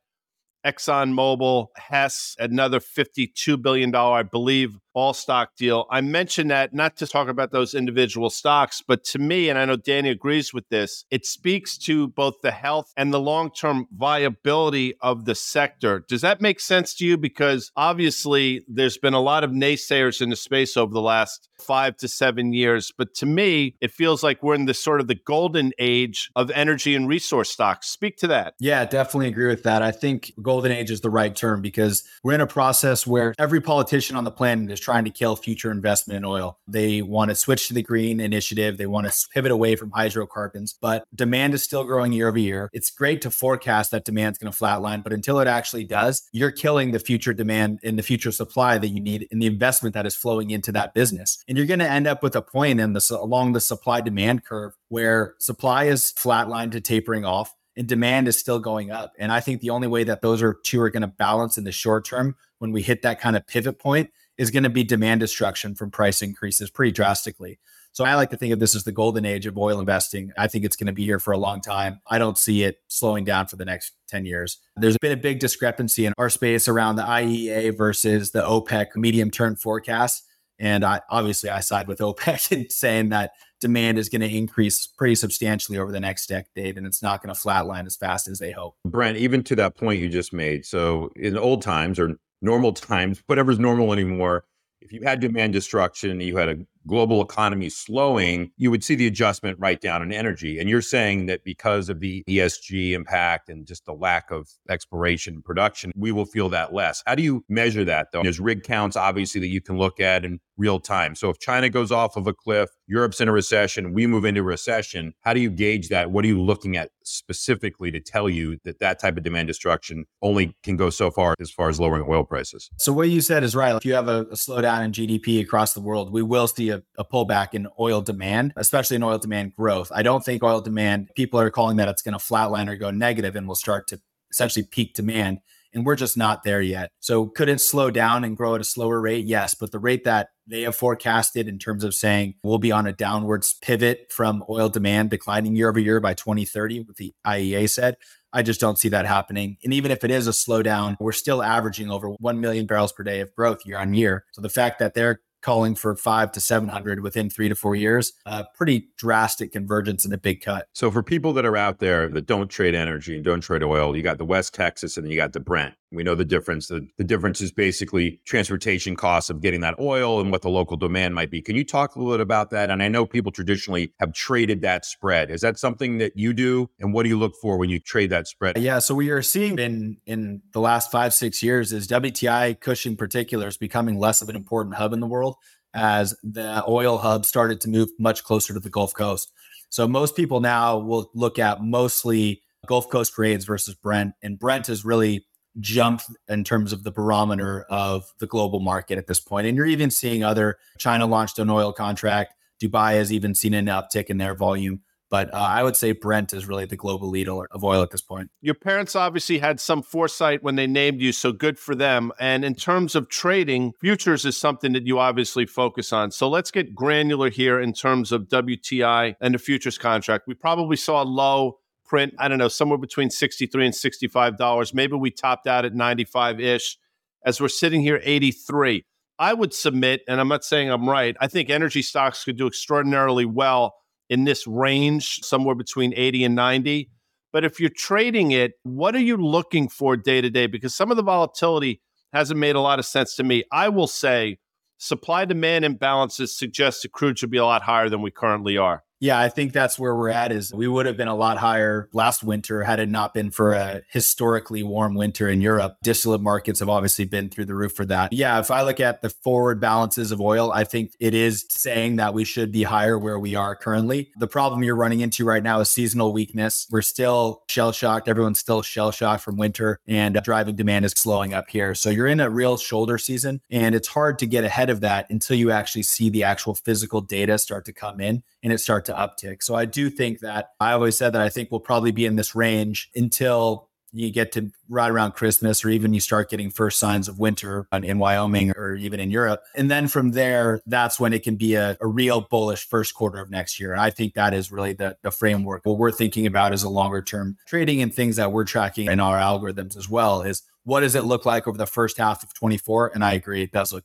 ExxonMobil, Hess, another $52 billion, I believe, all stock deal. I mention that not to talk about those individual stocks, but to me, and I know Danny agrees with this, it speaks to both the health and the long term viability of the sector. Does that make sense to you? Because obviously, there's been a lot of naysayers in the space over the last five to seven years. But to me, it feels like we're in the sort of the golden age of energy and resource stocks. Speak to that. Yeah, definitely agree with that. I think golden age is the right term because we're in a process where every politician on the planet is trying to kill future investment in oil. They want to switch to the green initiative. They want to pivot away from hydrocarbons, but demand is still growing year over year. It's great to forecast that demand is going to flatline, but until it actually does, you're killing the future demand and the future supply that you need and the investment that is flowing into that business. And you're going to end up with a point in the along the supply demand curve where supply is flatlined to tapering off and demand is still going up. And I think the only way that those are two are going to balance in the short term when we hit that kind of pivot point is going to be demand destruction from price increases pretty drastically. So I like to think of this as the golden age of oil investing. I think it's going to be here for a long time. I don't see it slowing down for the next 10 years. There's been a big discrepancy in our space around the IEA versus the OPEC medium term forecast. And I, obviously, I side with OPEC in saying that demand is going to increase pretty substantially over the next decade and it's not going to flatline as fast as they hope. Brent, even to that point you just made. So, in old times or normal times, whatever's normal anymore, if you had demand destruction, you had a global economy slowing, you would see the adjustment right down in energy. And you're saying that because of the ESG impact and just the lack of exploration and production, we will feel that less. How do you measure that though? There's rig counts, obviously, that you can look at and real time. So if China goes off of a cliff, Europe's in a recession, we move into recession, how do you gauge that? What are you looking at specifically to tell you that that type of demand destruction only can go so far as far as lowering oil prices? So what you said is right. If you have a, a slowdown in GDP across the world, we will see a, a pullback in oil demand, especially in oil demand growth. I don't think oil demand, people are calling that it's going to flatline or go negative and will start to essentially peak demand and we're just not there yet. So could it slow down and grow at a slower rate? Yes, but the rate that they have forecasted in terms of saying we'll be on a downwards pivot from oil demand declining year over year by 2030, what the IEA said. I just don't see that happening. And even if it is a slowdown, we're still averaging over 1 million barrels per day of growth year on year. So the fact that they're calling for five to 700 within three to four years. Uh, pretty drastic convergence and a big cut. So, for people that are out there that don't trade energy and don't trade oil, you got the West Texas and you got the Brent. We know the difference. The, the difference is basically transportation costs of getting that oil and what the local demand might be. Can you talk a little bit about that? And I know people traditionally have traded that spread. Is that something that you do? And what do you look for when you trade that spread? Yeah. So we are seeing in in the last five, six years is WTI Cushing particular is becoming less of an important hub in the world as the oil hub started to move much closer to the Gulf Coast. So most people now will look at mostly Gulf Coast grades versus Brent. And Brent is really jumped in terms of the barometer of the global market at this point. And you're even seeing other China launched an oil contract. Dubai has even seen an uptick in their volume. But uh, I would say Brent is really the global leader of oil at this point. Your parents obviously had some foresight when they named you, so good for them. And in terms of trading, futures is something that you obviously focus on. So let's get granular here in terms of WTI and the futures contract. We probably saw a low print, I don't know, somewhere between 63 and $65. Maybe we topped out at 95 ish as we're sitting here 83. I would submit, and I'm not saying I'm right, I think energy stocks could do extraordinarily well in this range, somewhere between 80 and 90. But if you're trading it, what are you looking for day to day? Because some of the volatility hasn't made a lot of sense to me. I will say supply demand imbalances suggest the crude should be a lot higher than we currently are. Yeah, I think that's where we're at is we would have been a lot higher last winter had it not been for a historically warm winter in Europe. Distillate markets have obviously been through the roof for that. Yeah, if I look at the forward balances of oil, I think it is saying that we should be higher where we are currently. The problem you're running into right now is seasonal weakness. We're still shell shocked. Everyone's still shell shocked from winter and driving demand is slowing up here. So you're in a real shoulder season and it's hard to get ahead of that until you actually see the actual physical data start to come in and it start to uptick. So I do think that I always said that I think we'll probably be in this range until you get to right around Christmas, or even you start getting first signs of winter in Wyoming or even in Europe. And then from there, that's when it can be a, a real bullish first quarter of next year. And I think that is really the, the framework. What we're thinking about is a longer term trading and things that we're tracking in our algorithms as well is what does it look like over the first half of 24? And I agree, it does look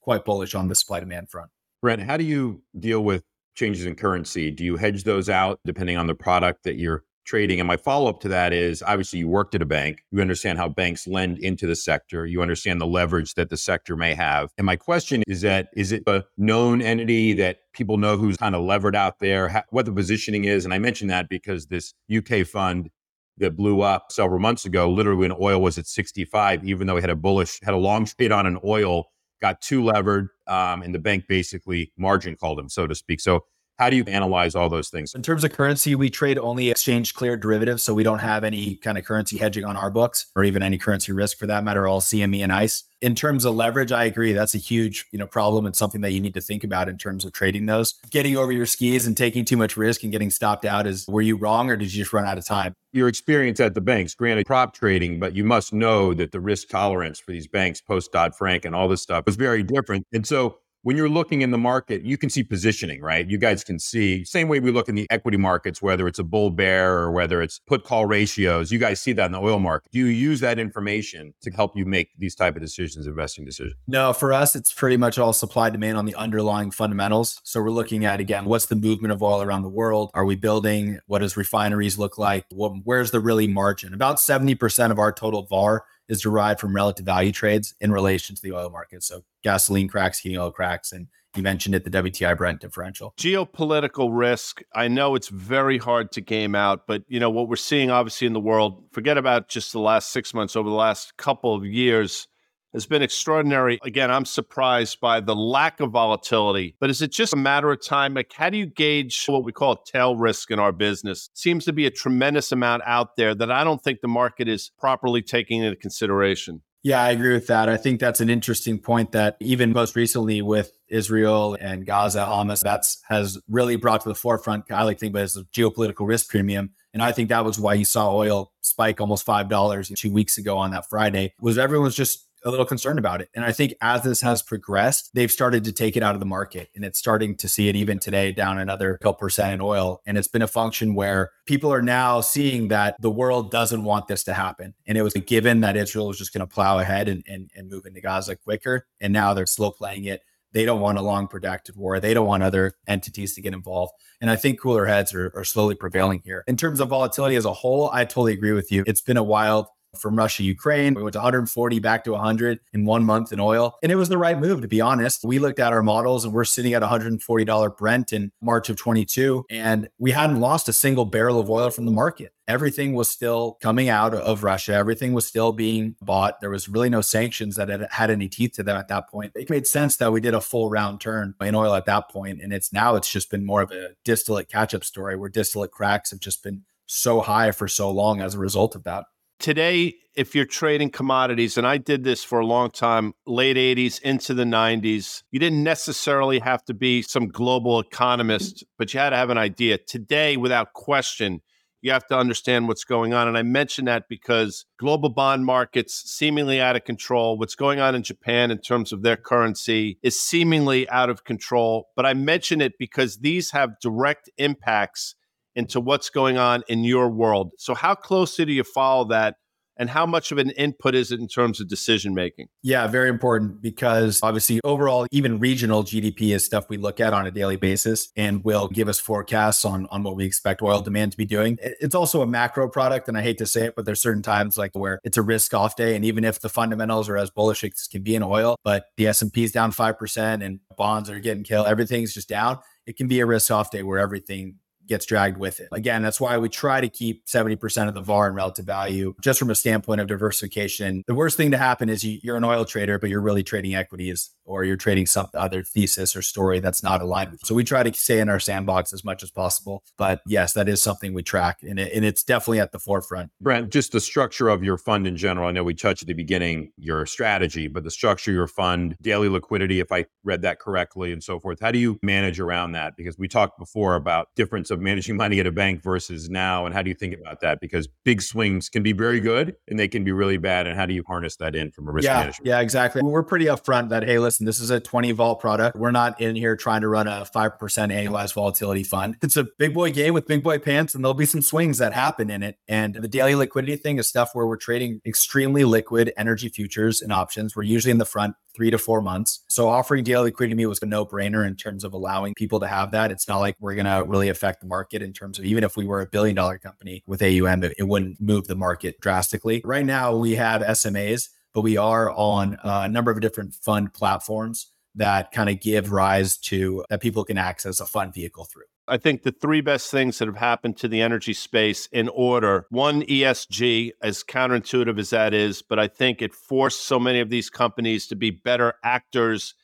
quite bullish on the supply demand front. Brent, how do you deal with changes in currency? Do you hedge those out depending on the product that you're trading? And my follow up to that is obviously you worked at a bank. You understand how banks lend into the sector. You understand the leverage that the sector may have. And my question is that is it a known entity that people know who's kind of levered out there, what the positioning is? And I mention that because this UK fund that blew up several months ago, literally when oil was at 65, even though it had a bullish, had a long trade on an oil got too levered, um, and the bank basically margin called him, so to speak. So how do you analyze all those things? In terms of currency, we trade only exchange cleared derivatives. So we don't have any kind of currency hedging on our books or even any currency risk for that matter, all CME and ICE. In terms of leverage, I agree. That's a huge, you know, problem and something that you need to think about in terms of trading those. Getting over your skis and taking too much risk and getting stopped out is were you wrong or did you just run out of time? Your experience at the banks, granted prop trading, but you must know that the risk tolerance for these banks post Dodd Frank and all this stuff was very different. And so when you're looking in the market, you can see positioning, right? You guys can see same way we look in the equity markets, whether it's a bull bear or whether it's put call ratios. You guys see that in the oil market. Do you use that information to help you make these type of decisions, investing decisions? No, for us, it's pretty much all supply demand on the underlying fundamentals. So we're looking at again, what's the movement of oil around the world? Are we building? What does refineries look like? where's the really margin? About 70% of our total VAR is derived from relative value trades in relation to the oil market. So gasoline cracks, heating oil cracks, and you mentioned it, the WTI Brent differential. Geopolitical risk. I know it's very hard to game out, but you know what we're seeing obviously in the world, forget about just the last six months, over the last couple of years, has been extraordinary. Again, I'm surprised by the lack of volatility, but is it just a matter of time? Like, how do you gauge what we call tail risk in our business? seems to be a tremendous amount out there that I don't think the market is properly taking into consideration. Yeah, I agree with that. I think that's an interesting point that even most recently with Israel and Gaza, Hamas, that's has really brought to the forefront. I like to think about it as a geopolitical risk premium. And I think that was why you saw oil spike almost five dollars two weeks ago on that Friday. Was everyone was just a little concerned about it. And I think as this has progressed, they've started to take it out of the market and it's starting to see it even today down another couple percent in oil. And it's been a function where people are now seeing that the world doesn't want this to happen. And it was a given that Israel was just going to plow ahead and, and, and move into Gaza quicker. And now they're slow playing it. They don't want a long protracted war. They don't want other entities to get involved. And I think cooler heads are, are slowly prevailing here. In terms of volatility as a whole, I totally agree with you. It's been a wild from Russia, Ukraine. We went to 140 back to 100 in one month in oil. And it was the right move, to be honest. We looked at our models and we're sitting at $140 Brent in March of 22, and we hadn't lost a single barrel of oil from the market. Everything was still coming out of Russia. Everything was still being bought. There was really no sanctions that had, had any teeth to them at that point. It made sense that we did a full round turn in oil at that point, And it's now it's just been more of a distillate catch up story where distillate cracks have just been so high for so long as a result of that. Today, if you're trading commodities, and I did this for a long time, late 80s into the 90s, you didn't necessarily have to be some global economist, but you had to have an idea. Today, without question, you have to understand what's going on. And I mention that because global bond markets seemingly out of control. What's going on in Japan in terms of their currency is seemingly out of control. But I mention it because these have direct impacts into what's going on in your world. So, how closely do you follow that? And how much of an input is it in terms of decision making? Yeah, very important because obviously, overall, even regional GDP is stuff we look at on a daily basis and will give us forecasts on, on what we expect oil demand to be doing. It's also a macro product. And I hate to say it, but there's certain times like where it's a risk off day. And even if the fundamentals are as bullish as can be in oil, but the S&P is down 5% and bonds are getting killed, everything's just down. It can be a risk off day where everything gets dragged with it. Again, that's why we try to keep 70% of the VAR in relative value, just from a standpoint of diversification. The worst thing to happen is you, are an oil trader, but you're really trading equities or you're trading some other thesis or story that's not aligned with you. So we try to stay in our sandbox as much as possible. But yes, that is something we track and, it, and it's definitely at the forefront. Brent, just the structure of your fund in general. I know we touched at the beginning your strategy, but the structure of your fund, daily liquidity, if I read that correctly, and so forth. How do you manage around that? Because we talked before about difference of managing money at a bank versus now. And how do you think about that? Because big swings can be very good and they can be really bad. And how do you harness that in from a risk yeah, management? Yeah, exactly. We're pretty upfront that, hey, listen, this is a 20 vol product. We're not in here trying to run a 5% annualized volatility fund. It's a big boy game with big boy pants, and there'll be some swings that happen in it. And the daily liquidity thing is stuff where we're trading extremely liquid energy futures and options. We're usually in the front three to four months. So offering daily liquidity to me was a no brainer in terms of allowing people to have that. It's not like we're going to really affect the market in terms of even if we were a billion dollar company with AUM, it, it wouldn't move the market drastically. Right now, we have SMAs, but we are on a number of different fund platforms that kind of give rise to that people can access a fund vehicle through. I think the three best things that have happened to the energy space in order one, ESG, as counterintuitive as that is, but I think it forced so many of these companies to be better actors,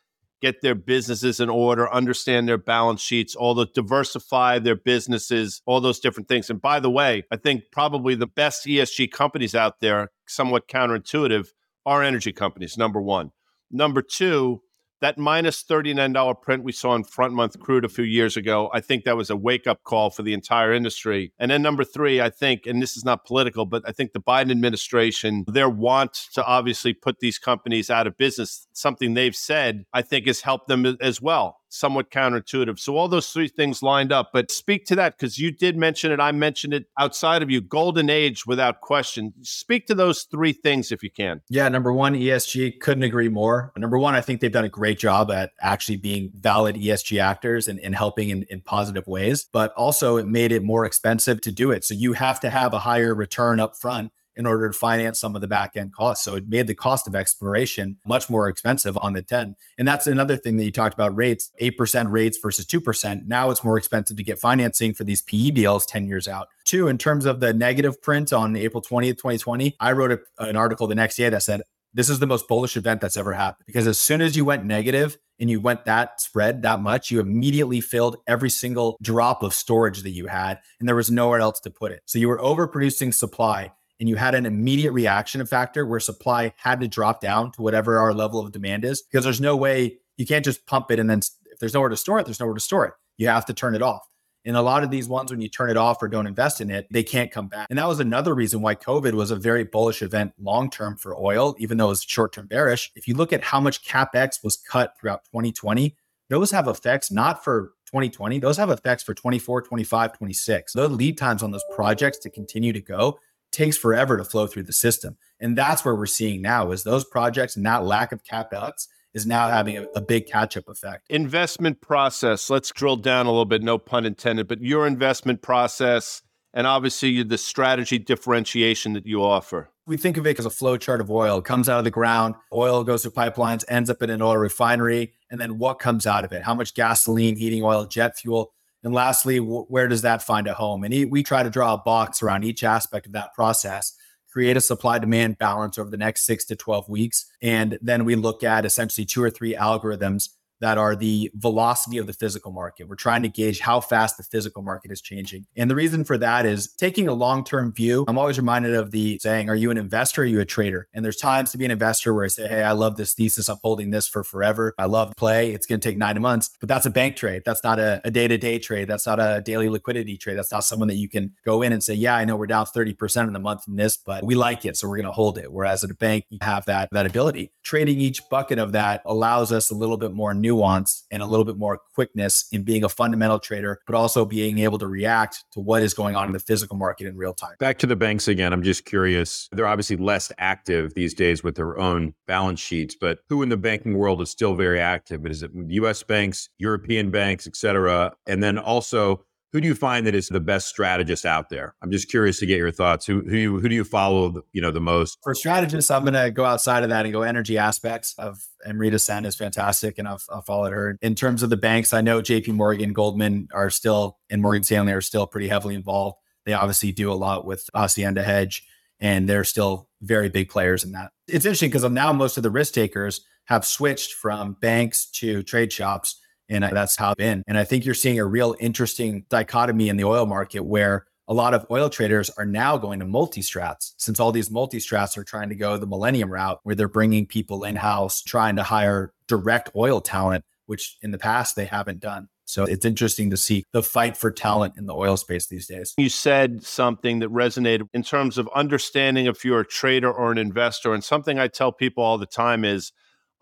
get their businesses in order, understand their balance sheets, all the diversify their businesses, all those different things. And by the way, I think probably the best ESG companies out there, somewhat counterintuitive, are energy companies, number one. Number two, that minus $39 print we saw in front month crude a few years ago, I think that was a wake up call for the entire industry. And then number three, I think, and this is not political, but I think the Biden administration, their want to obviously put these companies out of business, something they've said, I think has helped them as well somewhat counterintuitive. So all those three things lined up. But speak to that because you did mention it. I mentioned it outside of you. Golden age without question. Speak to those three things if you can. Yeah. Number one, ESG. Couldn't agree more. Number one, I think they've done a great job at actually being valid ESG actors and, and helping in, in positive ways. But also it made it more expensive to do it. So you have to have a higher return up front in order to finance some of the back end costs. So it made the cost of exploration much more expensive on the 10. And that's another thing that you talked about rates 8% rates versus 2%. Now it's more expensive to get financing for these PE deals 10 years out. Two, in terms of the negative print on April 20th, 2020, I wrote a, an article the next day that said, this is the most bullish event that's ever happened because as soon as you went negative and you went that spread that much, you immediately filled every single drop of storage that you had, and there was nowhere else to put it. So you were overproducing supply and you had an immediate reaction factor where supply had to drop down to whatever our level of demand is because there's no way you can't just pump it and then if there's nowhere to store it there's nowhere to store it. You have to turn it off. And a lot of these ones when you turn it off or don't invest in it they can't come back. And that was another reason why covid was a very bullish event long term for oil even though it was short term bearish. If you look at how much capex was cut throughout 2020 those have effects not for 2020 those have effects for 24 25 26 The lead times on those projects to continue to go takes forever to flow through the system. And that's where we're seeing now is those projects and that lack of capex is now having a, a big catch up effect. Investment process. Let's drill down a little bit, no pun intended, but your investment process and obviously the strategy differentiation that you offer. We think of it as a flow chart of oil. It comes out of the ground, oil goes through pipelines, ends up in an oil refinery, and then what comes out of it? How much gasoline, heating oil, jet fuel? And lastly, where does that find a home? And we try to draw a box around each aspect of that process create a supply demand balance over the next six to 12 weeks. And then we look at essentially two or three algorithms that are the velocity of the physical market. We're trying to gauge how fast the physical market is changing. And the reason for that is taking a long term view. I'm always reminded of the saying, Are you an investor? Or are you a trader? And there's times to be an investor where I say, Hey, I love this thesis. I'm holding this for forever. I love play. It's going to take nine months, but that's a bank trade. That's not a day to day trade. That's not a daily liquidity trade. That's not someone that you can go in and say, Yeah, I know we're down 30% in the month in this, but we like it. So we're going to hold it. Whereas at a bank, you have that, that ability. Trading each bucket of that allows us a little bit more nuance and a little bit more quickness in being a fundamental trader, but also being able to react to what is going on in the physical market in real time. Back to the banks again. I'm just curious. They're obviously less active these days with their own balance sheets, but who in the banking world is still very active? Is it US banks, European banks, et cetera? And then also, who do you find that is the best strategist out there? I'm just curious to get your thoughts. Who who, you, who do you follow? You know the most for strategists. I'm going to go outside of that and go energy aspects of Amrita Sen is fantastic, and I've, I've, followed her. In terms of the banks, I know J.P. Morgan, Goldman are still, and Morgan Stanley are still pretty heavily involved. They obviously do a lot with Hacienda Hedge, and they're still very big players in that. It's interesting because now most of the risk takers have switched from banks to trade shops and that's how it's been. And I think you're seeing a real interesting dichotomy in the oil market where a lot of oil traders are now going to multi strats since all these multi strats are trying to go the millennium route where they're bringing people in house, trying to hire direct oil talent, which in the past they haven't done. So it's interesting to see the fight for talent in the oil space these days. You said something that resonated in terms of understanding if you're a trader or an investor. And something I tell people all the time is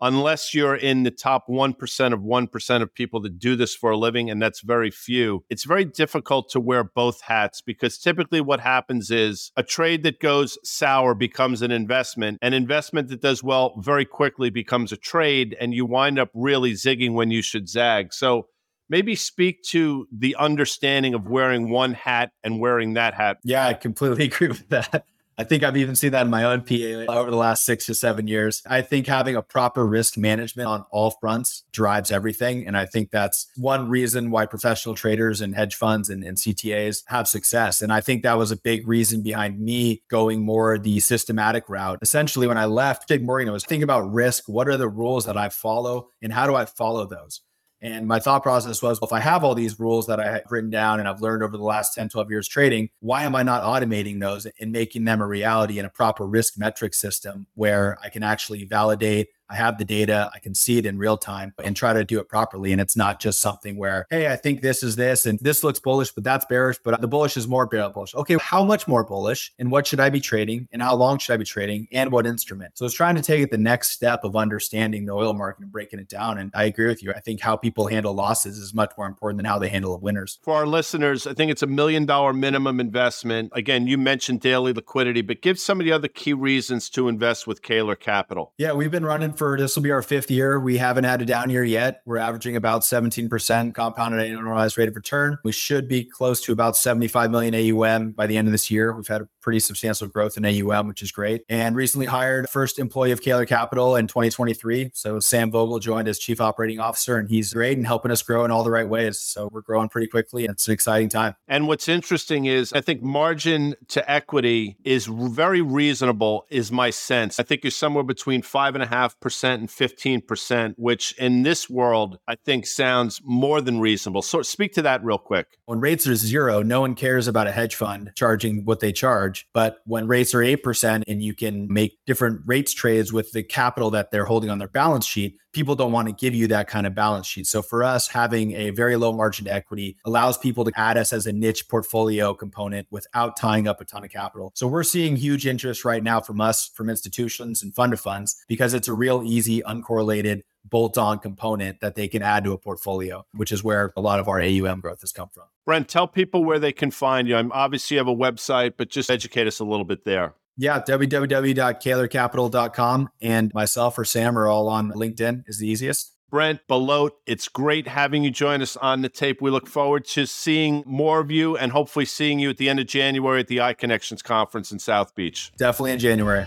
unless you're in the top 1% of 1% of people that do this for a living, and that's very few, it's very difficult to wear both hats because typically what happens is a trade that goes sour becomes an investment, an investment that does well very quickly becomes a trade, and you wind up really zigging when you should zag. So, maybe speak to the understanding of wearing one hat and wearing that hat. Yeah, I completely agree with that. I think I've even seen that in my own PA over the last six to seven years. I think having a proper risk management on all fronts drives everything. And I think that's one reason why professional traders and hedge funds and, and CTAs have success. And I think that was a big reason behind me going more the systematic route. Essentially, when I left JP Morgan, I was thinking about risk. What are the rules that I follow and how do I follow those? And my thought process was, well, if I have all these rules that I have written down and I've learned over the last 10, 12 years trading, why am I not automating those and making them a reality in a proper risk metric system where I can actually validate I have the data, I can see it in real time and try to do it properly. And it's not just something where, hey, I think this is this and this looks bullish, but that's bearish, but the bullish is more bullish. Okay, how much more bullish and what should I be trading and how long should I be trading and what instrument? So it's trying to take it the next step of understanding the oil market and breaking it down. And I agree with you. I think how people handle losses is much more important than how they handle the winners. For our listeners, I think it's a million dollar minimum investment. Again, you mentioned daily liquidity, but give some of the other key reasons to invest with Cayler Capital. Yeah, we've been running for this will be our fifth year. We haven't had a down year yet. We're averaging about 17% compounded annualized rate of return. We should be close to about 75 million AUM by the end of this year. We've had a pretty substantial growth in AUM, which is great. And recently hired first employee of Cayler Capital in 2023. So Sam Vogel joined as chief operating officer, and he's great and helping us grow in all the right ways. So we're growing pretty quickly. It's an exciting time. And what's interesting is I think margin to equity is very reasonable, is my sense. I think you're somewhere between five and a half percent and 15%, which in this world, I think sounds more than reasonable. So speak to that real quick. When rates are zero, no one cares about a hedge fund charging what they charge. But when rates are 8% and you can make different rates trades with the capital that they're holding on their balance sheet, people don't want to give you that kind of balance sheet. So for us, having a very low margin equity allows people to add us as a niche portfolio component without tying up a ton of capital. So we're seeing huge interest right now from us, from institutions and fund of funds, because it's a real easy, uncorrelated bolt on component that they can add to a portfolio, which is where a lot of our AUM growth has come from. Brent, tell people where they can find you. I'm obviously you have a website, but just educate us a little bit there. Yeah, www.caylercapital.com and myself or Sam are all on LinkedIn is the easiest. Brent Belote, it's great having you join us on the tape. We look forward to seeing more of you and hopefully seeing you at the end of January at the iConnections conference in South Beach. Definitely in January.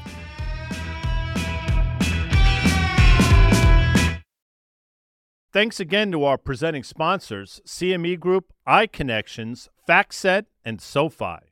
Thanks again to our presenting sponsors, CME Group, iConnections, FactSet, and SoFi.